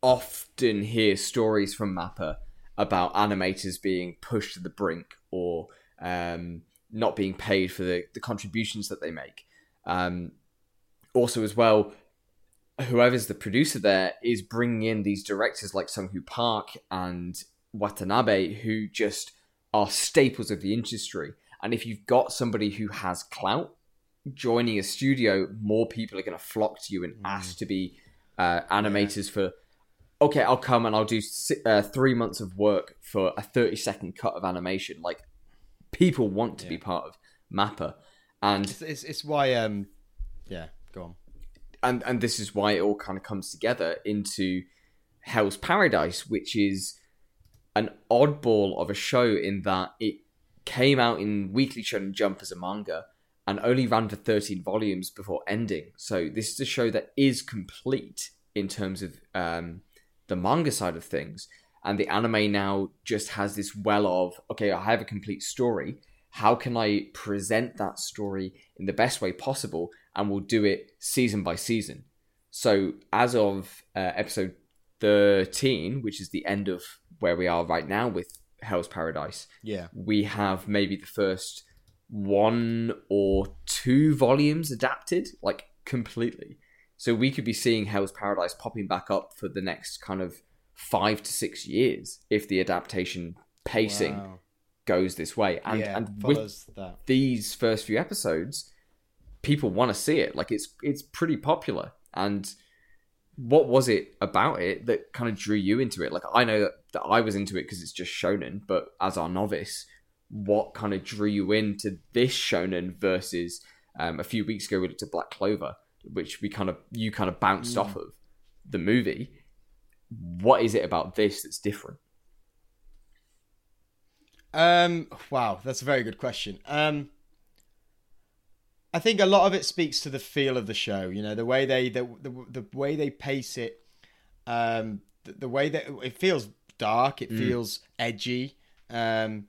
often hear stories from Mappa about animators being pushed to the brink or um, not being paid for the, the contributions that they make. Um, also, as well, whoever's the producer there is bringing in these directors like Sung Hoo Park and Watanabe who just are staples of the industry. And if you've got somebody who has clout joining a studio, more people are going to flock to you and ask to be uh, animators for. Okay, I'll come and I'll do uh, three months of work for a thirty second cut of animation. Like people want to be part of Mappa, and It's, it's, it's why um yeah, go on. And and this is why it all kind of comes together into Hell's Paradise, which is an oddball of a show in that it came out in Weekly Shonen Jump as a manga and only ran for 13 volumes before ending. So this is a show that is complete in terms of um, the manga side of things, and the anime now just has this well of okay, I have a complete story. How can I present that story in the best way possible? And we'll do it season by season. So as of uh, episode 13, which is the end of where we are right now with Hell's Paradise, Yeah. we have maybe the first one or two volumes adapted, like completely. So we could be seeing Hell's Paradise popping back up for the next kind of five to six years if the adaptation pacing Wow. Goes this way, and yeah, and with that. these first few episodes, people want to see it. Like it's it's pretty popular. And what was it about it that kind of drew you into it? Like I know that, that I was into it because it's just shonen, but as our novice, what kind of drew you into this shonen versus um, a few weeks ago we looked at Black Clover, which we kind of you kind of bounced Mm. off of the movie. What is it about this that's different? Um, wow, that's a very good question. Um, I think a lot of it speaks to the feel of the show. You know, the way they the the, the way they pace it, um, the, the way that it feels dark, it feels edgy. Um,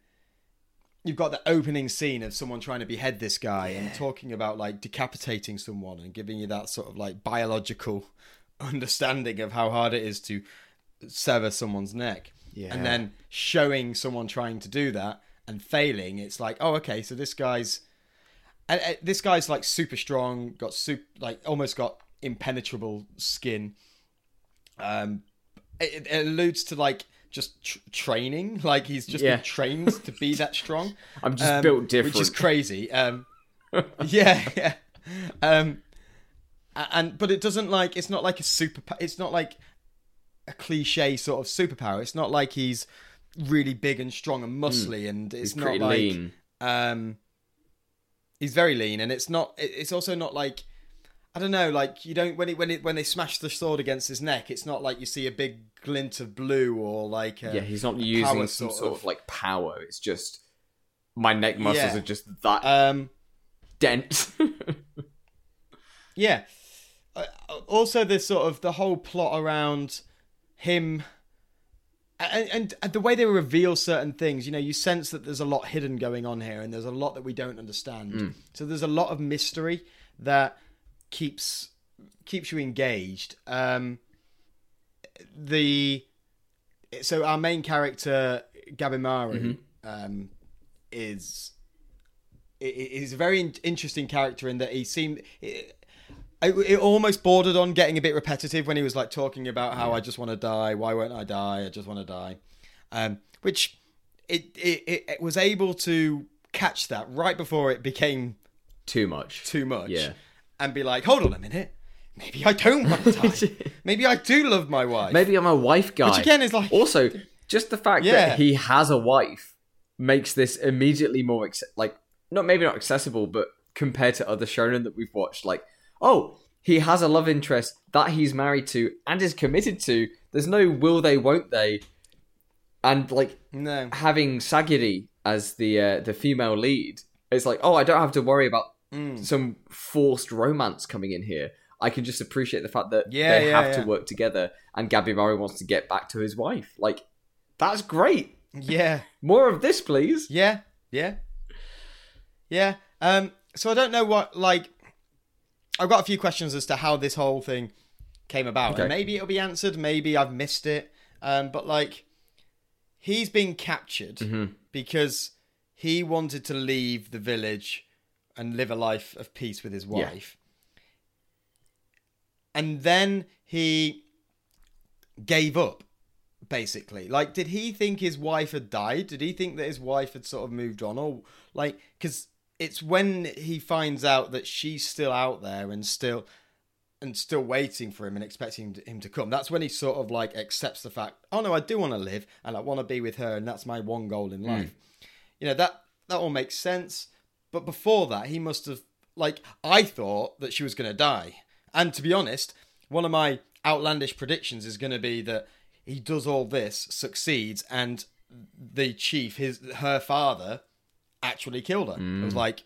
you've got the opening scene of someone trying to behead this guy and talking about like decapitating someone and giving you that sort of like biological understanding of how hard it is to sever someone's neck Yeah. and then showing someone trying to do that and failing it's like oh okay so this guy's and, and this guy's like super strong got super like almost got impenetrable skin um it, it alludes to like just tr- training like he's just Yeah. been trained to be that strong I'm just um, built different. which is crazy. Um, yeah, yeah. Um, and but it doesn't like it's not like a super. It's not like a cliche sort of superpower. It's not like he's really big and strong and muscly, and it's He's not like lean. um, he's very lean, and it's not. It's also not like I don't know. Like you don't when it when it when they smash the sword against his neck, it's not like you see a big glint of blue or like a, Yeah, he's not using some sort of, like power. It's just my neck muscles Yeah. are just that um. dense. Yeah. Uh, also, the sort of the whole plot around him, and, and, and the way they reveal certain things. You know, you sense that there's a lot hidden going on here, and there's a lot that we don't understand. So there's a lot of mystery that keeps keeps you engaged. Um, the so our main character Gabimaru um, is i- i- he's a very in- interesting character in that he seemed it, it, it almost bordered on getting a bit repetitive when he was like talking about how I just want to die why won't I die I just want to die um, which it, it it was able to catch that right before it became Too much. too much Yeah. and be like hold on a minute maybe I don't want to die maybe I do love my wife Maybe I'm a wife guy. which again is like also, just the fact Yeah. that he has a wife makes this immediately more like not maybe not accessible, but compared to other shonen that we've watched, like oh, he has a love interest that he's married to and is committed to. There's no will they, won't they, and like no having Sagiri as the uh, the female lead, it's like, oh, I don't have to worry about Mm. some forced romance coming in here. I can just appreciate the fact that Yeah, they yeah, have to work together, and Gabimaru wants to get back to his wife. Like, that's great. yeah More of this, please. Yeah, yeah, yeah. Um, so I don't know what like. I've got a few questions as to how this whole thing came about, Okay. and maybe it'll be answered. Maybe I've missed it. Um, but like, he's been captured Mhm. because he wanted to leave the village and live a life of peace with his Yeah. wife, and then he gave up basically like did he think his wife had died did he think that his wife had sort of moved on or like because it's when he finds out that she's still out there and still and still waiting for him and expecting him to come that's when he sort of like accepts the fact oh no i do want to live and i want to be with her and that's my one goal in hmm. life. You know that that all makes sense but before that he must have like i thought that she was going to die. And to be honest one of my outlandish predictions is going to be that he does all this succeeds and the chief his her father actually killed her it was like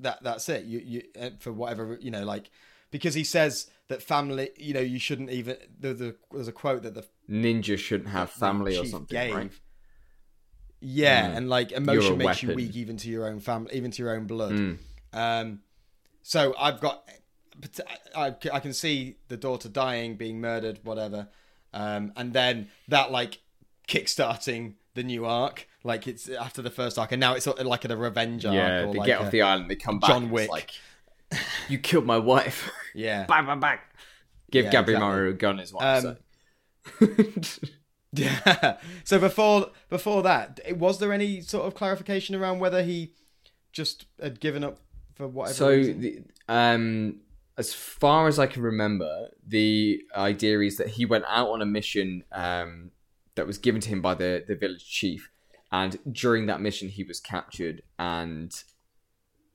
that that's it you you uh, for whatever you know like because he says that family you know you shouldn't even there, there, there's a quote that the Ninja shouldn't have family or something, gave. right? Yeah, Mm. and like emotion makes you weak even to your own family, even to your own blood. Mm. Um, so I've got, but I, I can see the daughter dying, being murdered, whatever, um, and then that like kickstarting the new arc. Like it's after the first arc, and now it's like a revenge arc. Yeah, they like get off the island, they come back. John Wick. It's like, you killed my wife. yeah. bang, bang, bang. Give Yeah, Gabby exactly. Murray a gun, is what I'm Um. Yeah. So before before that, was there any sort of clarification around whether he just had given up for whatever So, the, um, as far as I can remember, the idea is that he went out on a mission um, that was given to him by the, the village chief. And during that mission, he was captured. And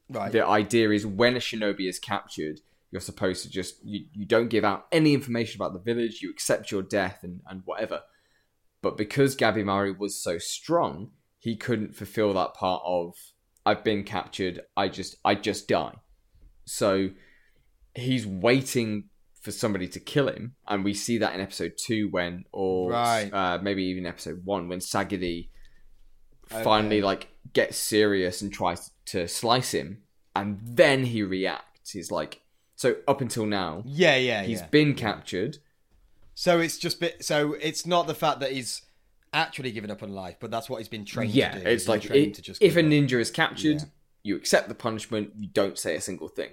right. the idea is when a shinobi is captured, you're supposed to just, you, you don't give out any information about the village, you accept your death and, and whatever. But because Gabi Gabimaru was so strong, he couldn't fulfill that part of I've been captured, I just I just die. So he's waiting for somebody to kill him, and we see that in episode two when, or Right. uh, maybe even episode one when Sagiri Okay. finally like gets serious and tries to slice him, and then he reacts. He's like, so up until now, yeah, yeah, he's yeah. been captured. So it's just bit. So it's not the fact that he's actually given up on life, but that's what he's been trained Yeah, to do. it's He's like it, if a ninja is captured, Yeah. you accept the punishment. You don't say a single thing,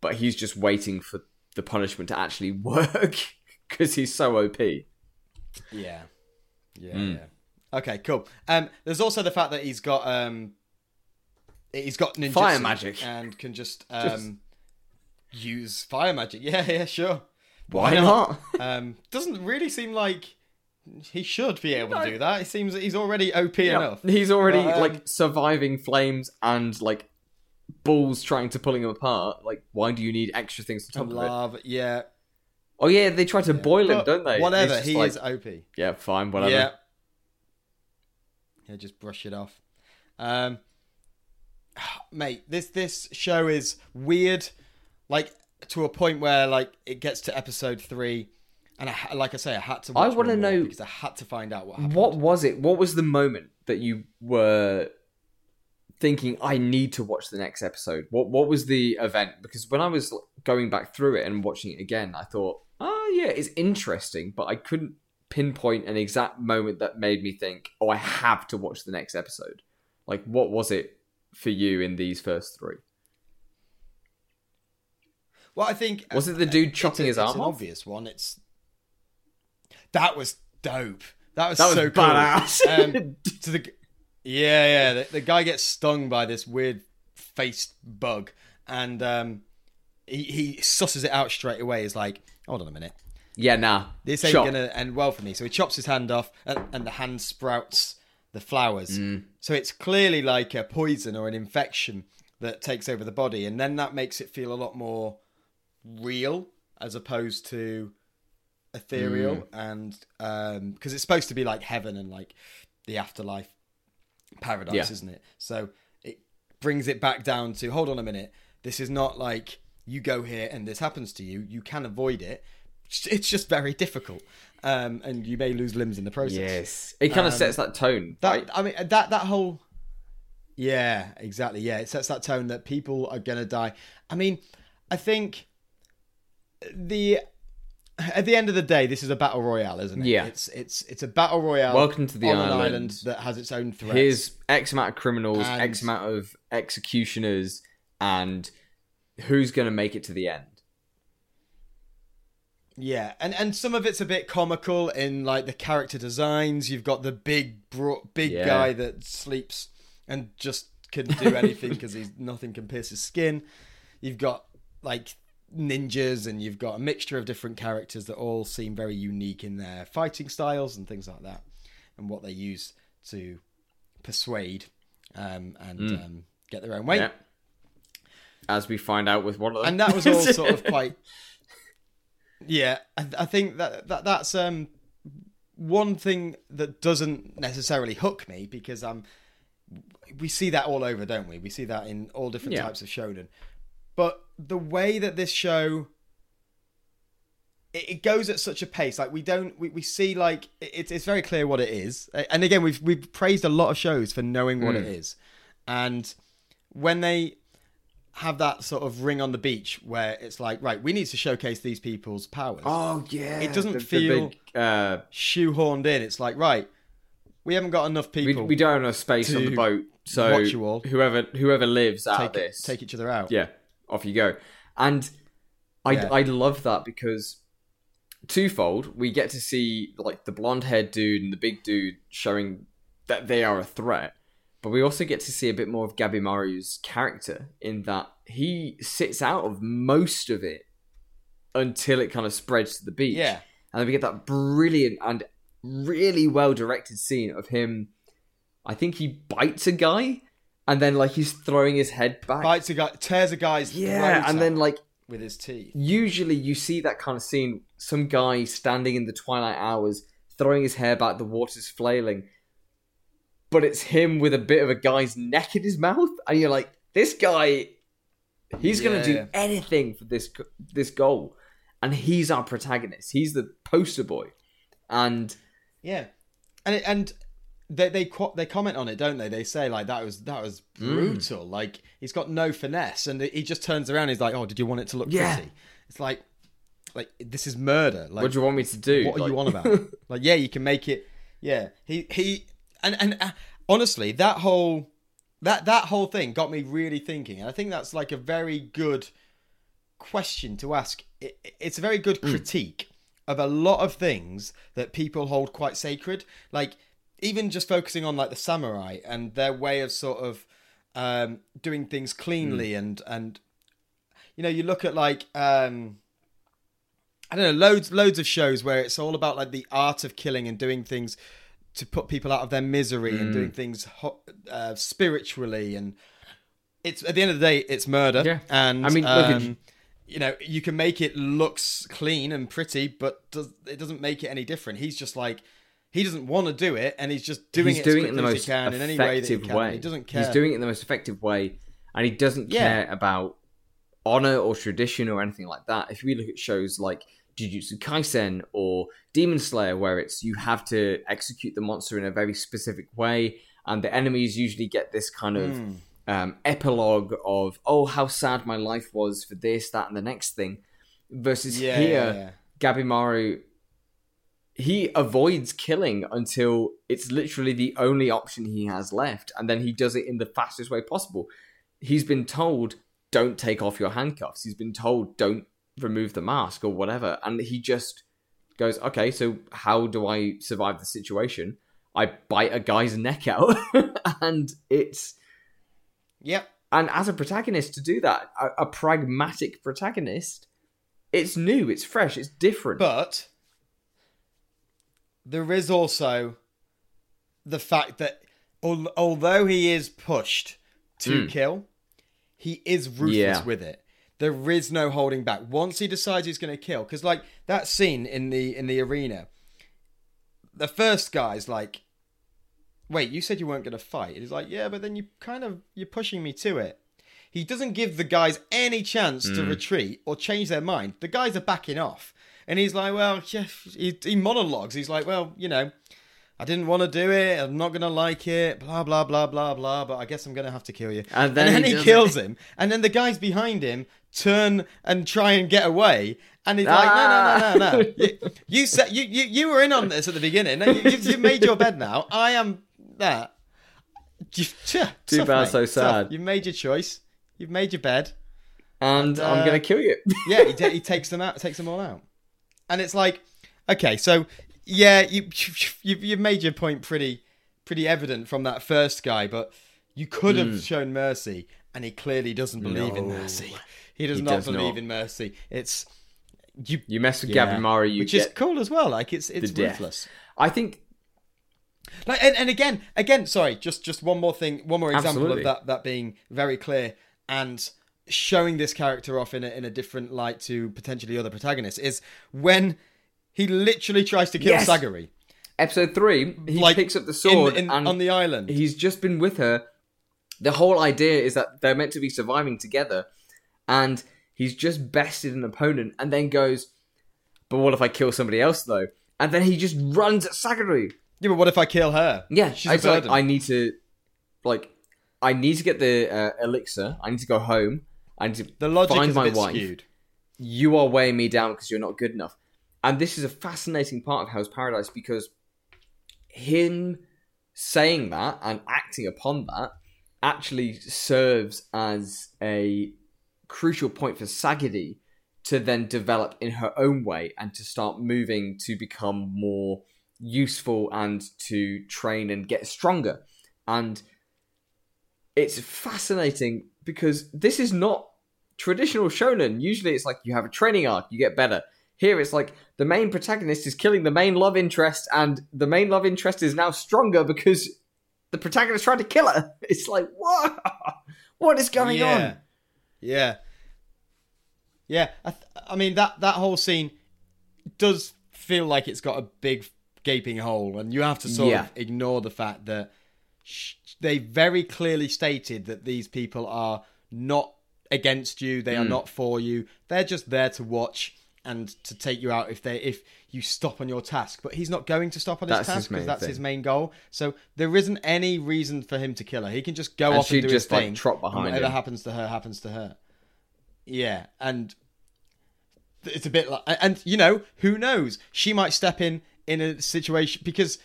but he's just waiting for the punishment to actually work because he's so OP. Yeah. Yeah, Mm. yeah. Okay, cool. Um, there's also the fact that he's got um, he's got ninja Fire magic. and can just Just- um, use fire magic. Yeah, yeah, sure. Why not? Um, doesn't really seem like he should be able No. to do that. It seems that he's already OP Yeah, enough. He's already But, um, like surviving flames and like bulls trying to pulling him apart. Like, why do you need extra things to top of it? yeah. Oh yeah, they try to boil him, don't they? Whatever, he like, is OP. Yeah, fine, whatever. Yeah. Yeah, just brush it off. Um, mate, this this show is weird, like to a point where like it gets to episode three, and I, like I say, I had to. I Watch wanna know- because I had to find out what happened. What was it? What was the moment that you were thinking I need to watch the next episode? What what was the event? Because when I was going back through it and watching it again, I thought, oh yeah, it's interesting, but I couldn't pinpoint an exact moment that made me think, oh, I have to watch the next episode. Like, what was it for you in these first three? Well, I think Was it the dude it's chopping a- his it's arm an off? obvious one. It's that was dope. That was That was so cool. badass. Um, to the yeah, yeah. The, the guy gets stung by this weird faced bug, and um, he he susses it out straight away. He's like, "Hold on a minute, yeah, nah. this ain't Chop. gonna end well for me." So he chops his hand off, and, and the hand sprouts the flowers. Mm. So it's clearly like a poison or an infection that takes over the body, and then that makes it feel a lot more real as opposed to ethereal and um because it's supposed to be like heaven and like the afterlife paradise Yeah. isn't it so it brings it back down to hold on a minute this is not like you go here and this happens to you you can avoid it it's just very difficult um and you may lose limbs in the process Yes, it kind of Um, sets that tone. that right? I mean that that whole yeah, exactly. Yeah, it sets that tone that people are gonna die. I mean, I think the at the end of the day, this is a battle royale, isn't it? Yeah. it's it's it's a battle royale. Welcome to the on island. an island that has its own threats. Here's X amount of criminals, And- X amount of executioners, and who's going to make it to the end? Yeah, and and some of it's a bit comical in like the character designs. You've got the big bro- big Yeah. guy that sleeps and just can do anything because he's nothing can pierce his skin. You've got like ninjas, and you've got a mixture of different characters that all seem very unique in their fighting styles and things like that, and what they use to persuade um, and um, get their own way. Yeah. As we find out with one of them. and that was all sort of quite yeah I, I think that, that that's um one thing that doesn't necessarily hook me because um we see that all over don't we we see that in all different Yeah. types of shonen but the way that this show it, it goes at such a pace like we don't we, we see like it's, it's very clear what it is and again we've we've praised a lot of shows for knowing what it Mm. is and when they have that sort of ring on the beach where it's like right we need to showcase these people's powers oh yeah, It doesn't the, the feel- big, uh, shoehorned in it's like right we haven't got enough people we don't have enough space on the boat, so watch you all. whoever whoever lives out take, of this, take each other out yeah, off you go. And I Yeah. I love that because twofold. We get to see like the blonde haired dude and the big dude showing that they are a threat, but we also get to see a bit more of Gabimaru's character in that he sits out of most of it until it kind of spreads to the beach. Yeah. And then we get that brilliant and really well directed scene of him. I think he bites a guy, and then like he's throwing his head back. Bites a guy, tears a guy's yeah, and then like with his teeth. usually you see that kind of scene some guy standing in the twilight hours throwing his hair back the water's flailing but it's him with a bit of a guy's neck in his mouth and you're like this guy he's going to do anything for this this goal and he's our protagonist he's the poster boy and Yeah, and and they they they comment on it, don't they? They say like that was that was Mm. brutal. Like he's got no finesse, and he just turns around. He's like, "Oh, did you want it to look Yeah. pretty?" It's like, like this is murder. Like, what do you want me to do what are you on about? like, yeah, you can make it. Yeah, he he, and and uh, honestly, that whole that that whole thing got me really thinking, and I think that's like a very good question to ask. It, it's a very good Hmm. critique of a lot of things that people hold quite sacred, like even just focusing on like the samurai and their way of sort of um, doing things cleanly Hmm. and and you know you look at like um, I don't know loads loads of shows where it's all about like the art of killing and doing things to put people out of their misery and Mm. doing things uh, spiritually and it's at the end of the day it's murder Yeah. and I mean, um, you know you can make it looks clean and pretty but does, it doesn't make it any different he's just like he doesn't want to do it and he's just doing he's it doing it in the most he can in any way that he effective can way he doesn't care he's doing it in the most effective way and he doesn't Yeah. care about honor or tradition or anything like that if we look at shows like Jujutsu Kaisen or Demon Slayer, where it's you have to execute the monster in a very specific way, and the enemies usually get this kind of Mm. um, epilogue of "Oh, how sad my life was for this, that, and the next thing," versus yeah, here, yeah, yeah. Gabimaru he avoids killing until it's literally the only option he has left, and then he does it in the fastest way possible. He's been told, "Don't take off your handcuffs." He's been told, "Don't remove the mask" or whatever, and he just goes, "Okay, so how do I survive the situation?" I bite a guy's neck out, and it's yep and as a protagonist to do that, a, a pragmatic protagonist, it's new, it's fresh, it's different. But there is also the fact that al- although he is pushed to Mm. kill, he is ruthless Yeah. with it. There is no holding back. Once he decides he's going to kill, because like that scene in the in the arena, the first guy's like, "Wait, you said you weren't going to fight." He's like, "Yeah, but then you kind of you're pushing me to it." He doesn't give the guys any chance to hmm. retreat or change their mind. The guys are backing off. And he's like, well, yeah, he, he monologues. He's like, well, you know, I didn't want to do it. I'm not going to like it. Blah, blah, blah, blah, blah. But I guess I'm going to have to kill you. And then he he, does kills him. And then the guys behind him turn and try and get away. And he's like, no, no, no, no, no. You, you said you, you you were in on this at the beginning. You, you've, you've made your bed now. I am that. You, Too tough, bad, mate, so tough. sad. You've made your choice. You've made your bed and I'm uh, gonna kill you. yeah, he, he takes them out, takes them all out, and it's like, okay, so yeah, you you you've made your point pretty pretty evident from that first guy, but you could have shown mercy, and he clearly doesn't believe in Hmm. Mercy. He does He not does believe not. in mercy. It's you, You mess with yeah, Gabimaru, you which get is cool as well. Like it's it's the death. ruthless. I think Like and, and again, again, sorry, just just one more thing, one more example Absolutely. of that that being very clear and showing this character off in a, in a different light to potentially other protagonists is when he literally tries to kill Yes. Sagiri episode three, he Like, picks up the in, sword in- and on the island. he's just been with her. The whole idea is that they're meant to be surviving together, and he's just bested an opponent, and then goes, "But what if I kill somebody else though?" And then he just runs at Sagiri. yeah, but what if I kill her? Yeah, she's a it's like. I need to, like, I need to get the uh, elixir. I need to go home. I need to the logic find is a my bit wife. skewed. You are weighing me down because you're not good enough. And this is a fascinating part of Hell's Paradise because him saying that and acting upon that actually serves as a crucial point for Sagiri to then develop in her own way and to start moving to become more useful and to train and get stronger. And it's fascinating because this is not traditional shonen. Usually it's like you have a training arc, you get better. Here it's like the main protagonist is killing the main love interest, and the main love interest is now stronger because the protagonist tried to kill her. It's like, what? What is going yeah. on? Yeah. Yeah. I, th- I mean that that whole scene does feel like it's got a big gaping hole, and you have to sort Yeah. of ignore the fact that sh- they very clearly stated that these people are not against you. They Hmm. are not for you. They're just there to watch and to take you out if they if you stop on your task. But he's not going to stop on his That's task because that's thing. his main goal. So there isn't any reason for him to kill her. He can just go And off and do just, his like, thing. trot behind whatever him. happens to her happens to her. Yeah, and it's a bit like, and you know, who knows? She might step in in a situation because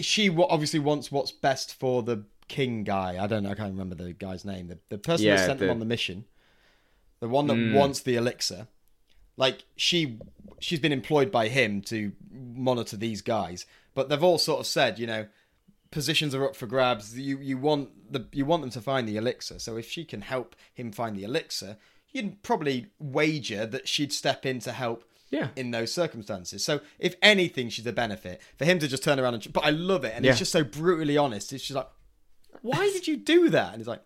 she obviously wants what's best for the king guy. I don't know. I can't remember the guy's name. The, the person Yeah, that sent them the- on the mission, the one that Mm. wants the elixir. Like she, she's been employed by him to monitor these guys, but they've all sort of said, you know, positions are up for grabs. You you want the you want them to find the elixir. So if she can help him find the elixir, you'd probably wager that she'd step in to help Yeah. in those circumstances. So if anything, she's a benefit for him to just turn around and. But I love it, and Yeah. it's just so brutally honest. It's just like, why did you do that? And he's like,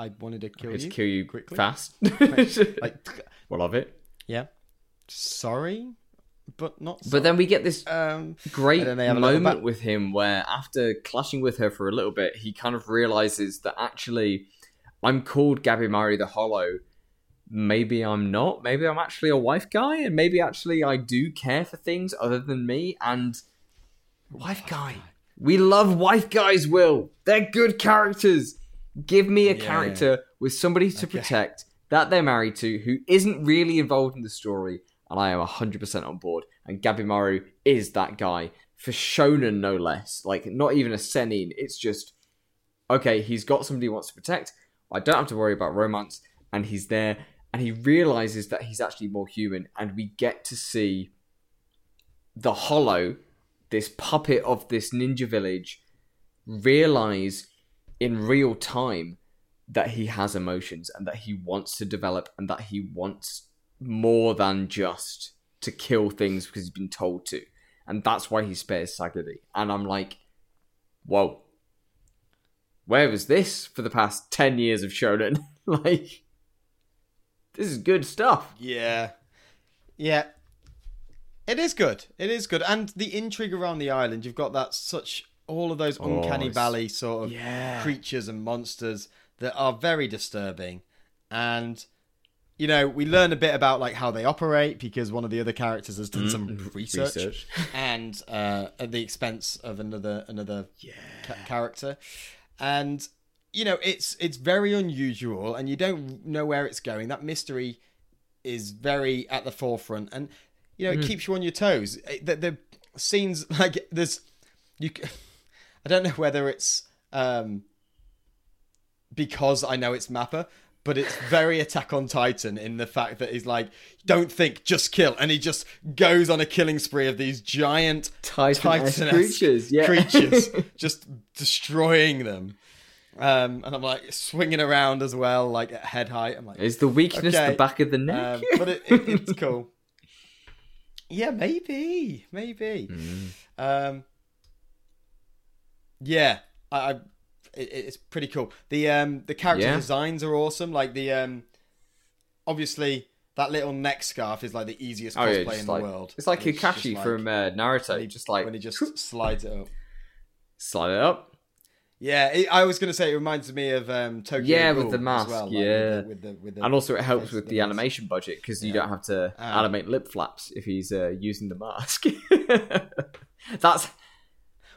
I wanted to kill It's you. kill you quickly. fast. Like, well, of it. yeah, sorry, but not. But then we get this um, great And then they have a moment with him where after clashing with her for a little bit, he kind of realizes that actually I'm called Gabimaru the Hollow. Maybe I'm not. Maybe I'm actually a wife guy, and maybe actually I do care for things other than me. And wife guy, we love wife guys. Will they're good characters? Give me a Yeah, character with somebody to protect that they're married to who isn't really involved in the story, and I am 100% on board. And Gabimaru is that guy for shonen, no less. Like, not even a seinen. It's just, okay, he's got somebody he wants to protect. I don't have to worry about romance, and he's there, and he realizes that he's actually more human, and we get to see the Hollow, this puppet of this ninja village, realize in real time that he has emotions and that he wants to develop and that he wants more than just to kill things because he's been told to. And that's why he spares Sagiri. And I'm like, whoa. Where was this for the past 10 years of Shonen? like, this is good stuff. Yeah. Yeah. It is good. It is good. And the intrigue around the island, you've got that such all of those oh, uncanny it's- valley sort of Yeah. creatures and monsters that are very disturbing. And you know, we learn a bit about like how they operate because one of the other characters has done mm-hmm. some mm-hmm. research, research. and uh, at the expense of another another ca- character. And you know, it's it's very unusual, and you don't know where it's going. That mystery is very at the forefront, and you know, it mm-hmm. keeps you on your toes. The, the scenes like there's you. I don't know whether it's um because I know it's Mappa, but it's very Attack on Titan in the fact that he's like, don't think, just kill, and he just goes on a killing spree of these giant Titan-esque creatures, yeah. creatures, just destroying them. Um, and I'm like swinging around as well, like at head height. I'm like, Is the weakness Okay. the back of the neck? um, but it, it, it's cool. Yeah, maybe, maybe. Mm. Um, yeah, I, I it, it's pretty cool. The um the character Yeah. designs are awesome. Like the um, obviously that little neck scarf is like the easiest Oh, yeah, cosplay just in like, the world. It's like Kakashi like- from uh, Naruto. when he- just like when he just slides it up. slide it up. Yeah, it, I was gonna say it reminds me of um, Tokyo. Yeah, with Ghoul the as mask, well, like, yeah. with the, with the, with the And also, it helps with of the animation budget because you don't have to Ah. animate lip flaps if he's uh, using the mask. That's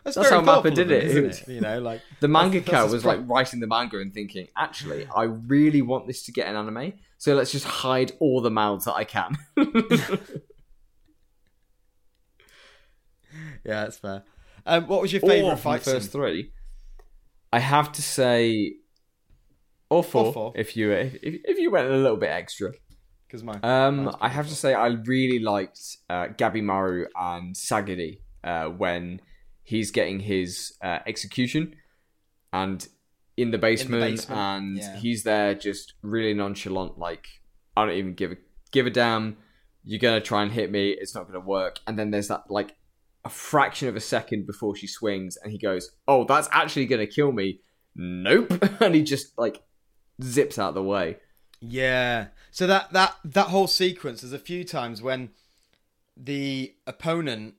That's, That's how Mappa did it. isn't it? You know, like the That's- mangaka was like writing the manga and thinking, actually, I really want this to get an anime, so let's just hide all the mouths that I can. yeah, that's fair. Um, what was your favorite fight first three, I have to say, or four, four. if you if, if you went a little bit extra. Because my Um, I have to say, I really liked uh, Gabimaru and Sagiri uh, when he's getting his uh, execution and in the basement, basement, and yeah. he's there just really nonchalant, like I don't even give a give a damn. You're gonna try and hit me. It's not gonna work. And then there's that like a fraction of a second before she swings, and he goes, "Oh, that's actually gonna kill me." Nope, and he just like zips out of the way. Yeah. So that that that whole sequence, there's a few times when the opponent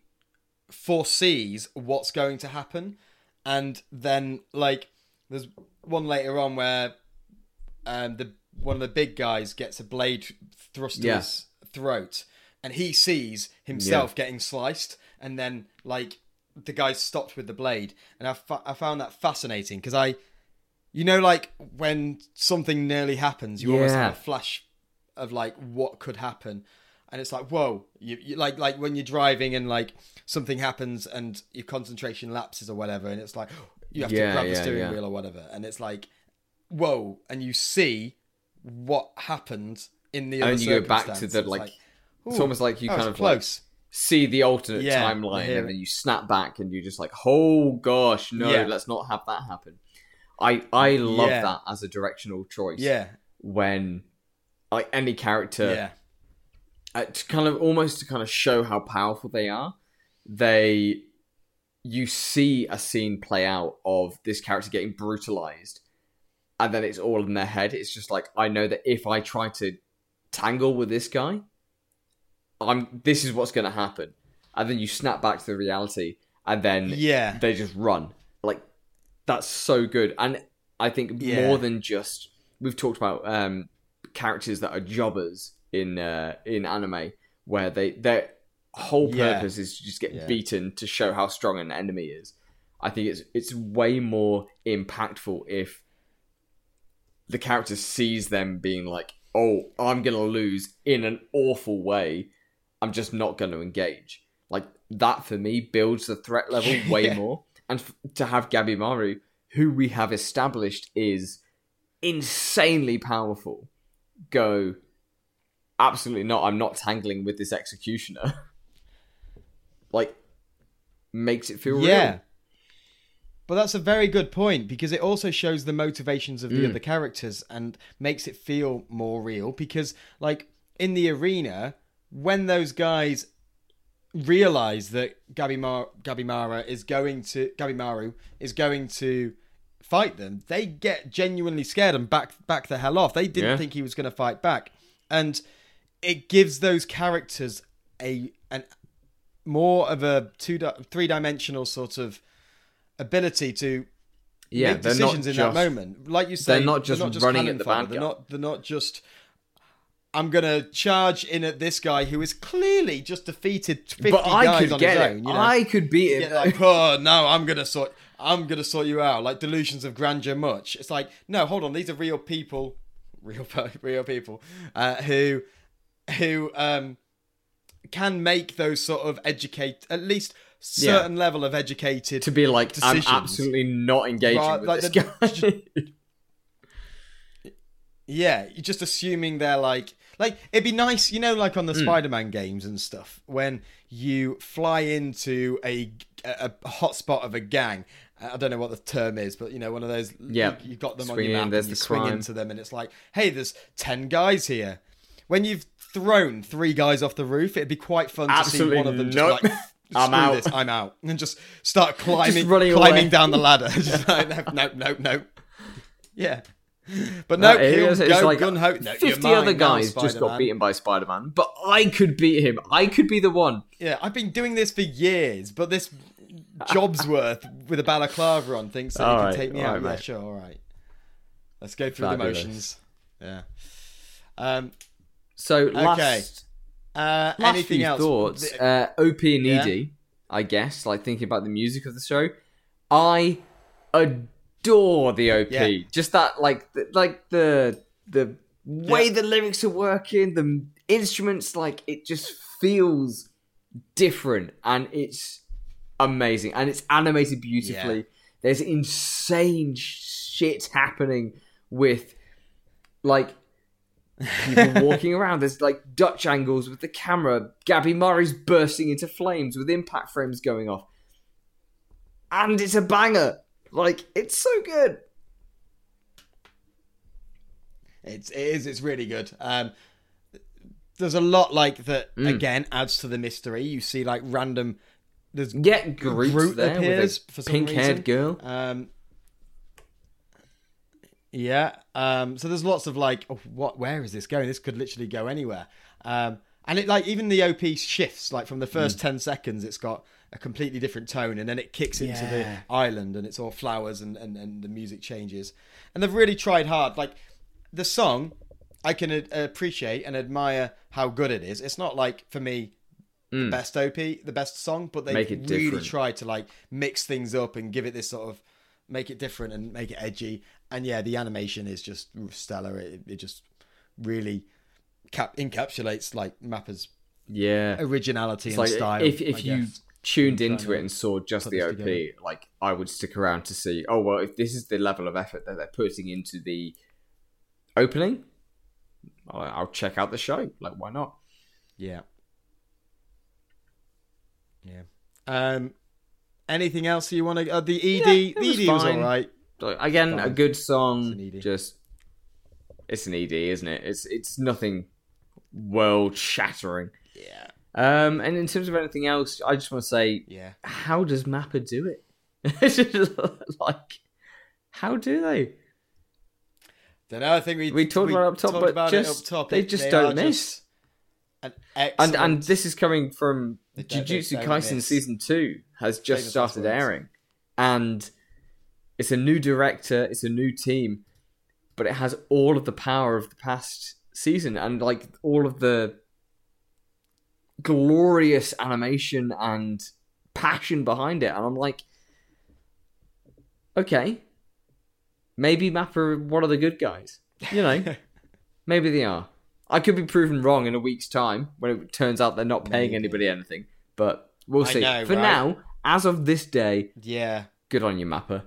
foresees what's going to happen, and then like there's one later on where um, the one of the big guys gets a blade thrust to Yeah. his throat, and he sees himself getting sliced, and then like the guy stopped with the blade, and I, fa- I found that fascinating because I, you know, like when something nearly happens, you almost Yeah. have a flash of like what could happen, and it's like whoa, you, you like like when you're driving and like something happens and your concentration lapses or whatever, and it's like you have Yeah, to grab the steering yeah. wheel or whatever, and it's like whoa, and you see what happened in the other And you go back to the, It's like, it's almost like you kind of like close. see the alternate Yeah, timeline and then you snap back and you're just like, oh gosh, no, Yeah. let's not have that happen. I I love Yeah. that as a directional choice. yeah, When like any character yeah, uh, to kind of almost to kind of show how powerful they are, they you see a scene play out of this character getting brutalized, and then it's all in their head. It's just like I know that if I try to tangle with this guy, I'm this is what's going to happen, and then you snap back to the reality, and then yeah, they just run. Like that's so good, and I think Yeah. more than just we've talked about um, characters that are jobbers in uh, in anime, where they their whole Yeah. purpose is to just get Yeah. beaten to show how strong an enemy is. I think it's it's way more impactful if the character sees them being like, "Oh, I'm gonna lose in an awful way. I'm just not going to engage." Like that for me builds the threat level way Yeah. more. And f- to have Gabimaru, who we have established is insanely powerful, go, absolutely not. I'm not tangling with this executioner. like, makes it feel yeah. real. But that's a very good point because it also shows the motivations of the Mm. other characters and makes it feel more real. Because, like, in the arena, when those guys realize that Gabimar- Gabimara is going to Gabimaru is going to fight them, they get genuinely scared and back back the hell off. They didn't Yeah. think he was going to fight back, and it gives those characters a an more of a two di- three dimensional sort of ability to Yeah, make they're not decisions in just, that moment. Like you say, they're not just running cannon at the bad They're not. They're not just. I'm gonna charge in at this guy who is clearly just defeated fifty But I guys could on get his it. own. You know? I could beat him. Get like, oh no, I'm gonna sort. I'm gonna sort you out. Like delusions of grandeur. Much. It's like no, hold on. These are real people. Real, real people uh, who, who um, can make those sort of educate at least certain level of educated to be like, decisions. I'm absolutely not engaging Right, with like this the- guy. Yeah, you're just assuming they're like like it'd be nice, you know, like on the Hmm. Spider-Man games and stuff, when you fly into a a, a hotspot of a gang. I don't know what the term is, but you know, one of those. Yeah. you, have got them on your map, and you the swing crime. into them, and it's like, hey, there's ten guys here. When you've thrown three guys off the roof, it'd be quite fun to see one of them just nope. like. I'm "Screw out." This, I'm out, and just start climbing, running climbing away. down the ladder. Just like, no, no, no, no. Yeah, but no, it he'll it's go like gun ho- no, 50 mine other now, guys just got beaten by Spider-Man, but I could beat him. I could be the one. Yeah, I've been doing this for years, but this job's worth with a balaclava on thinks that All he can right, take me out. right, yeah, mate. sure, all right. Let's go through Fabulous. the motions. Yeah. Um. So last, Uh. last anything else? thoughts. Uh, OP and Yeah. ED, I guess. Like thinking about the music of the show, I adore the OP. Yeah. Just that, like, the, like the the way Yeah. the lyrics are working, the instruments, like it just feels different, and it's amazing, and it's animated beautifully. There's insane shit happening with like people walking around. There's like Dutch angles with the camera. Gabimaru's bursting into flames with impact frames going off. And it's a banger. Like, it's so good. It's it is it's really good. Um, there's a lot like that Mm. again adds to the mystery. You see like random. There's Yeah, Groot, Groot there appears with a some pink-haired reason. girl. Um, yeah. Um, so there's lots of like, oh, what? Where is this going? This could literally go anywhere. Um, and it like even the OP shifts. Like from the Mm. first ten seconds, it's got a completely different tone, and then it kicks into the island, and it's all flowers, and, and and the music changes. And they've really tried hard. Like the song, I can appreciate and admire how good it is. It's not like for me the best OP, the best song, but they Mm. Make it really different. try to like mix things up and give it this sort of make it different and make it edgy. And yeah, the animation is just stellar. It, it just really cap- encapsulates like Mappa's Yeah. originality It's and like style. if I if you guess. tuned trying into it and saw just the OP, together. like I would stick around to see. Oh well, if this is the level of effort that they're putting into the opening, I'll, check out the show. Like, why not? yeah, yeah. Um, anything else you want to? Uh, the ED, Yeah, the ED was fine. all right. Again, a good It's song. ED. Just it's an ED, isn't it? It's it's nothing world shattering. Yeah, Um, and in terms of anything else, I just want to say, yeah. how does Mappa do it? It's just like, how do they? Don't know. I think we We talked about it up top, but about just- top. they just are don't just miss. An And and this is coming from They Jujutsu Kaisen miss. season two has just Famous started airing, and it's a new director, it's a new team, but it has all of the power of the past season and like all of the glorious animation and passion behind it, and I'm like, okay, maybe Mappa are one of the good guys, you know. Maybe they are. I could be proven wrong in a week's time when it turns out they're not paying anybody anything. But we'll see. know, For right? now, as of this day, yeah. good on you, Mappa.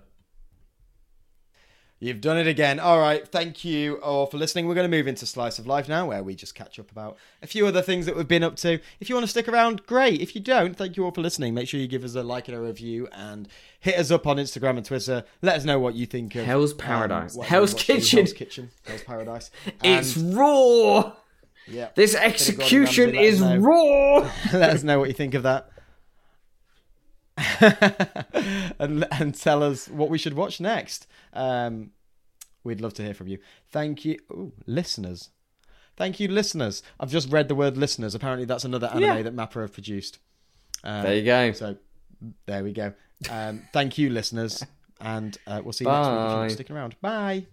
You've done it again. All right. Thank you all for listening. We're going to move into Slice of Life now, where we just catch up about a few other things that we've been up to. If you want to stick around, great. If you don't, thank you all for listening. Make sure you give us a like and a review and hit us up on Instagram and Twitter. Let us know what you think of Hell's um, Paradise. what- Hell's Kitchen. Hell's Kitchen. Hell's Paradise. It's raw. yeah. This execution is raw. Let us know what you think of that. and, and tell us what we should watch next. Um, we'd love to hear from you. Thank you, Ooh, listeners. Thank you, listeners. I've just read the word listeners. Apparently, that's another anime Yeah. that Mappa have produced. Um, There you go. So there we go. Um, thank you, listeners, and uh, we'll see you next week. If you're Bye. not sticking around. Bye.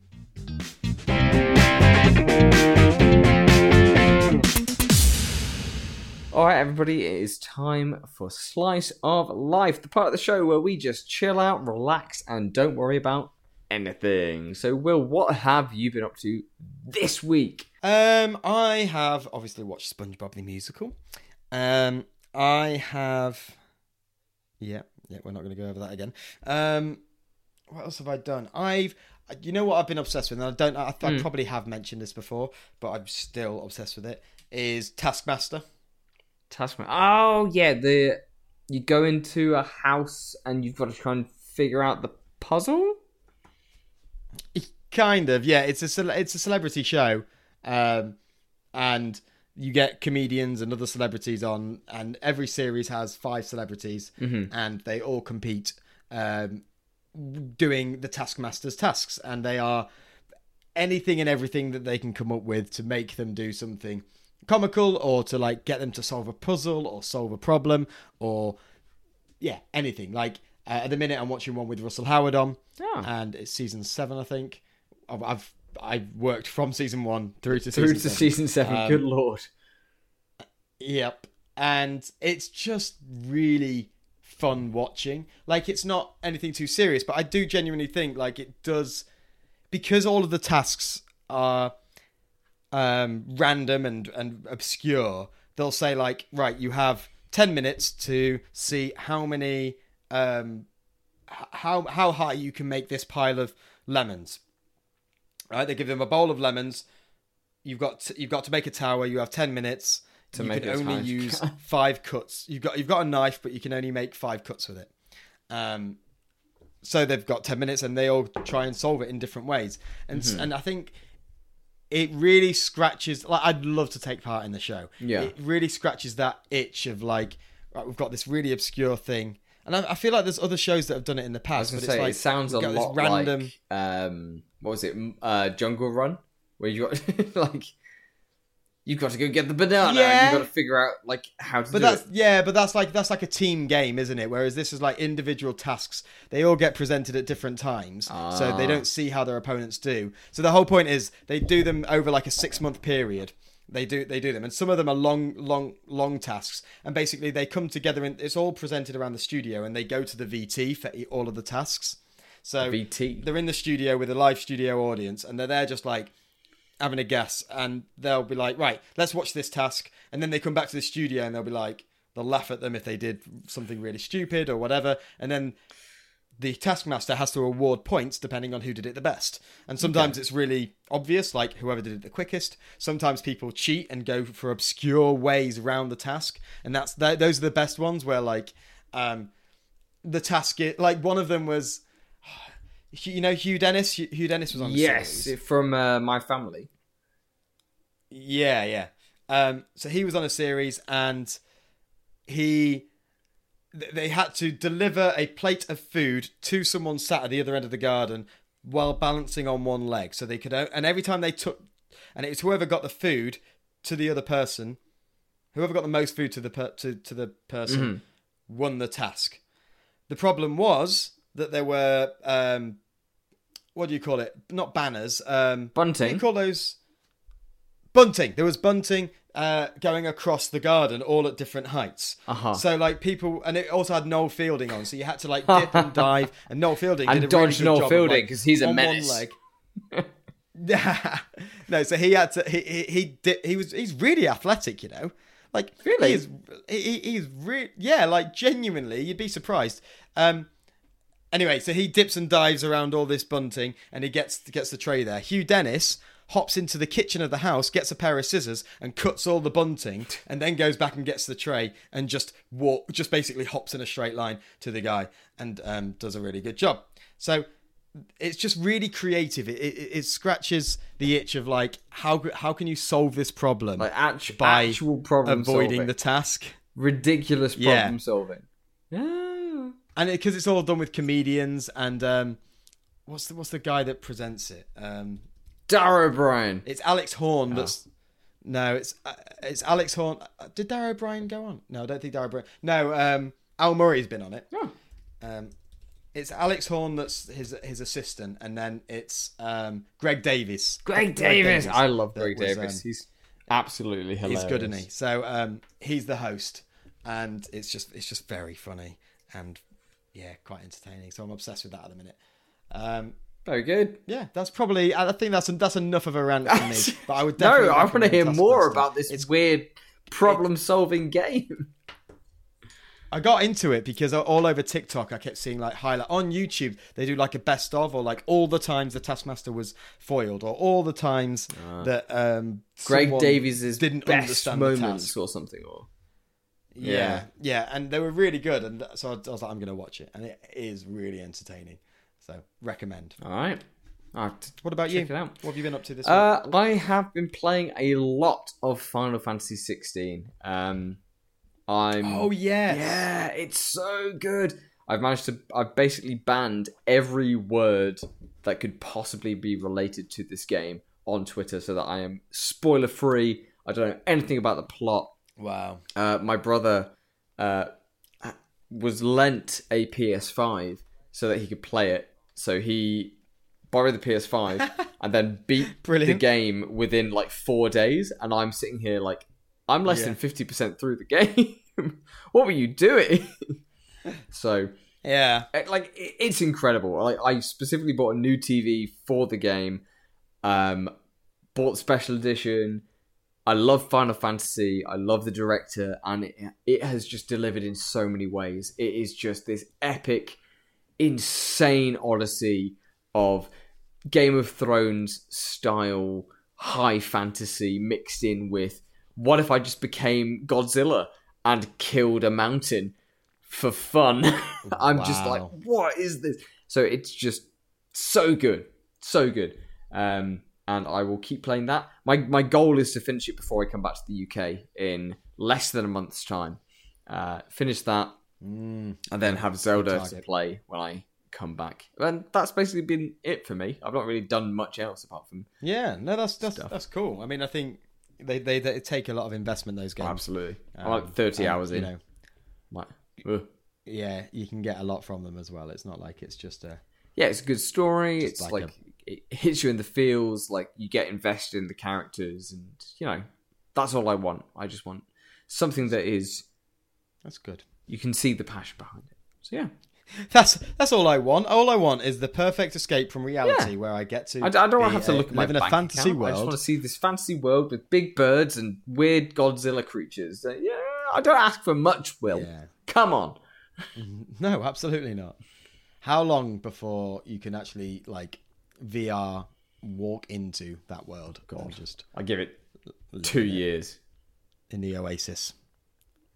All right, everybody, it is time for Slice of Life, the part of the show where we just chill out, relax, and don't worry about anything. So, Will, what have you been up to this week? Um, I have obviously watched SpongeBob the musical. Um, I have, yeah, yeah. We're not going to go over that again. Um, what else have I done? I've, you know, what I've been obsessed with, and I don't. I, I Hmm. probably have mentioned this before, but I'm still obsessed with it. Is Taskmaster? Taskmaster. Oh, yeah, the you go into a house and you've got to try and figure out the puzzle. Kind of, yeah. It's a cele- it's a celebrity show, um, and you get comedians and other celebrities on, and every series has five celebrities, and they all compete, um, doing the Taskmaster's tasks, and they are anything and everything that they can come up with to make them do something comical or to like get them to solve a puzzle or solve a problem or yeah anything like uh, at the minute i'm watching one with russell howard on Oh. and it's season seven i think i've i've, I've worked from season one through to Through season to seven. season seven. Um, Good lord. Yep. And it's just really fun watching. Like it's not anything too serious, but I do genuinely think like it does because all of the tasks are um random and and obscure. They'll say like, right, you have 10 minutes to see how many um how how high you can make this pile of lemons. Right? They give them a bowl of lemons you've got to, you've got to make a tower. You have ten minutes. To you make can only use five cuts. You've got you've got a knife, but you can only make five cuts with it. Um, so they've got ten minutes, and they all try and solve it in different ways. And Mm-hmm. and I think it really scratches. Like I'd love to take part in the show. Yeah. it really scratches that itch of like right, we've got this really obscure thing. And I, I feel like there's other shows that have done it in the I was past, gonna but say it's like it sounds a lot random. like um, what was it? Uh, Jungle Run, where you got like you've got to go get the banana. Yeah. and you've got to figure out like how to But do that's it. yeah, but that's like that's like a team game, isn't it? Whereas this is like individual tasks. They all get presented at different times, so they don't see how their opponents do. So the whole point is they do them over like a six month period. They do they do them, and some of them are long, long, long tasks. And basically, they come together, and it's all presented around the studio, and they go to the VT for all of the tasks. So VT. they're in the studio with a live studio audience and they're there just like having a guess and they'll be like right let's watch this task. And then they come back to the studio and they'll be like they'll laugh at them if they did something really stupid or whatever. And then the taskmaster has to award points depending on who did it the best. And sometimes it's really obvious like whoever did it the quickest. Sometimes people cheat and go for obscure ways around the task. And that's th- those are the best ones where like um the task it like one of them was you know Hugh Dennis Hugh Dennis was on the Yes, series. from uh, my family. Yeah, yeah. Um, so he was on a series and he they had to deliver a plate of food to someone sat at the other end of the garden while balancing on one leg. So they could and every time they took and it was whoever got the food to the other person, whoever got the most food to the per- to to the person won the task. The problem was that there were um, what do you call it? Not banners. Um, do you call those? Bunting. There was bunting uh, going across the garden, all at different heights. Uh-huh. So like people, and it also had Noel Fielding on, so you had to like dip and dive. And Noel Fielding And did really dodge good Noel Fielding, like, 'cause he's a on menace. One leg. no, so he had to. He he he, did, he was he's really athletic, you know. Like Really? he's he, he- he's re- yeah, like genuinely, you'd be surprised. Um, Anyway, so he dips and dives around all this bunting, and he gets gets the tray there. Hugh Dennis hops into the kitchen of the house, gets a pair of scissors, and cuts all the bunting, and then goes back and gets the tray, and just walk, just basically hops in a straight line to the guy, and um, does a really good job. So it's just really creative. It, it, it scratches the itch of like how how can you solve this problem Like act- by actual problem avoiding solving. the task. ridiculous Yeah. problem solving. Yeah. And because it's all done with comedians and um, what's the what's the guy that presents it? Um, Dara Ó Briain. it's Alex Horne. Oh. That's no, it's uh, it's Alex Horne. Uh, Did Dara Ó Briain go on? No, I don't think Dara Ó Briain. No, um, Al Murray's been on it. Oh. Um, it's Alex Horne that's his his assistant, and then it's um, Greg Davies. Greg Davies. I love Greg was, Davies. um, He's absolutely hilarious. He's good, isn't he? So um, he's the host, and it's just it's just very funny and yeah, quite entertaining. So I'm obsessed with that at the minute. Um, Very good. yeah, that's probably. I think that's that's enough of a rant for me. But I would definitely. no, I want to hear more about this It's weird problem-solving game. I got into it because all over TikTok I kept seeing like highlight on YouTube they do like a best of or like all the times the Taskmaster was foiled or all the times that um Greg Davies' didn't best understand the moments task. or something. Or Yeah, yeah, and they were really good, and so I was like, I'm going to watch it, and it is really entertaining. So recommend. all right. I'll have to What about check you? it out. What have you been up to this Uh, I have been playing a lot of Final Fantasy 16. Um, I'm. Oh yes. Yeah, it's so good. I've managed to. I've basically banned every word that could possibly be related to this game on Twitter, so that I am spoiler free. I don't know anything about the plot. Wow. Uh, my brother uh, was lent a PS5 so that he could play it. So he borrowed the PS5 and then beat the game within like four days. And I'm sitting here like, I'm less Yeah. than 50% through the game. what were you doing? so, Yeah. eh, like, it- it's incredible. Like, I specifically bought a new TV for the game. Um, bought special edition. I love Final Fantasy. I love the director, and it, it has just delivered in so many ways. It is just this epic, insane odyssey of Game of Thrones style high fantasy mixed in with what if I just became Godzilla and killed a mountain for fun? I'm just like, what is this? So it's just so good, so good. Um, and I will keep playing that. My my goal is to finish it before I come back to the UK in less than a month's time. Uh, finish that, Mm. and then have Zelda to play when I come back. And that's basically been it for me. I've not really done much else apart from Yeah, no, that's that's Stuff. that's cool. I mean, I think they, they they take a lot of investment those games. absolutely. Um, like 30 and, hours in. You know, Like, yeah, you can get a lot from them as well. It's not like it's just a yeah, it's a good story. It's like like, it hits you in the feels. Like you get invested in the characters, and you know that's all I want. I just want something that is that's good. you can see the passion behind it. So yeah, That's that's all I want. All I want is the perfect escape from reality, Yeah. where I get to. I don't want to have to a- look at my live in a fantasy account. I just want to see this fantasy world with big birds and weird Godzilla creatures. Uh, yeah, I don't ask for much, Will. Yeah. Come on. No, absolutely not. How long before you can actually like VR walk into that world? God, just I give it two years. in the Oasis.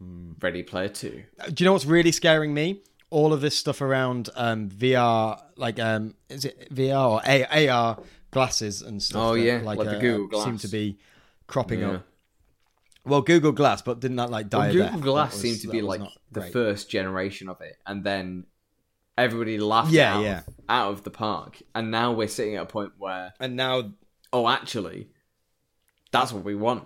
Ready Player Two. Do you know what's really scaring me? All of this stuff around um, VR, like um, is it VR or A- AR glasses and stuff? Oh, that, yeah, like the uh, Google seem Glass. to be cropping Yeah. up. Well, Google Glass, but didn't that like die? Well, Google? Glass was- seemed to be like the great. first generation of it, and then everybody laughed Yeah, out, yeah. out of the park, and now we're sitting at a point where, And now, oh, actually, that's what we want.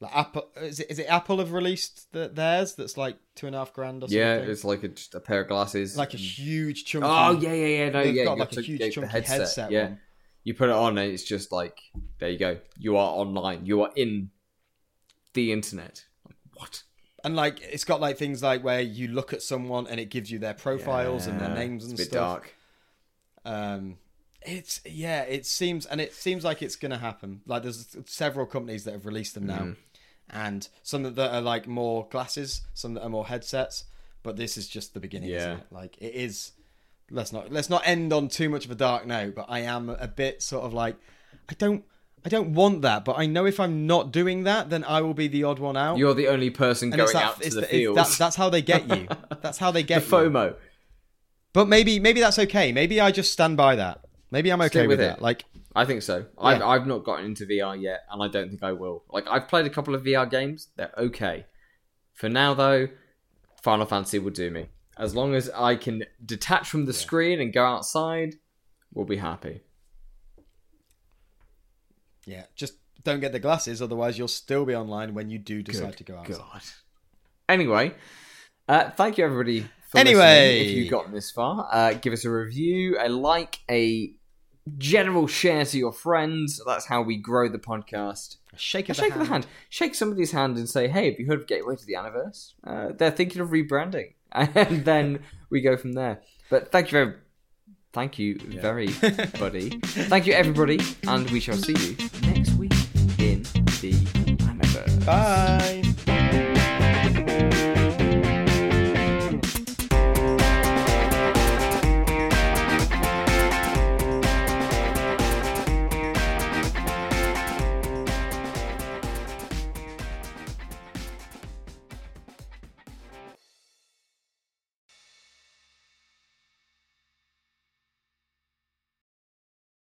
like, Apple is it, is it Apple have released the, theirs? That's like two and a half grand or something. Yeah, it's like a, just a pair of glasses, like a huge chunky. Oh yeah, yeah, yeah. No, They've yeah. got like a huge get the chunky headset. headset yeah, one. you put it on, and it's just like there you go. You are online. You are in the internet. What? And like it's got like things like where you look at someone and it gives you their profiles and their names and it's a bit stuff. dark. Um, it's yeah, it seems and it seems like it's gonna happen. Like there's several companies that have released them now, Mm. and some that are like more glasses, some that are more headsets. But this is just the beginning, isn't Yeah. it? Like it is. Let's not let's not end on too much of a dark note. But I am a bit sort of like I don't I don't want that. But I know if I'm not doing that, then I will be the odd one out. You're the only person And going that, out to the the- it's- fields. that's, how they get you. That's how they the get you. FOMO. But maybe maybe that's okay. Maybe I just stand by that. Maybe I'm okay Stick with, with that. it. Like I think so. I've, I've not gotten into VR yet, and I don't think I will. Like I've played a couple of VR games. They're okay. For now, though, Final Fantasy will do me. As long as I can detach from the screen and go outside, we'll be happy. Yeah, just don't get the glasses, otherwise you'll still be online when you do decide to go outside. God. Anyway, uh, thank you everybody for Anyway. listening. If you've gotten this far, uh, give us a review, a like, a general share to your friends. That's how we grow the podcast. A shake A the shake hand. of the hand. Shake somebody's hand and say, "Hey, have you heard of Gateway to the Anniverse? Uh, they're thinking of rebranding," and then we go from there. But thank you very, thank you very, buddy. Thank you, everybody, and we shall see you next week in the Anniverse. Bye.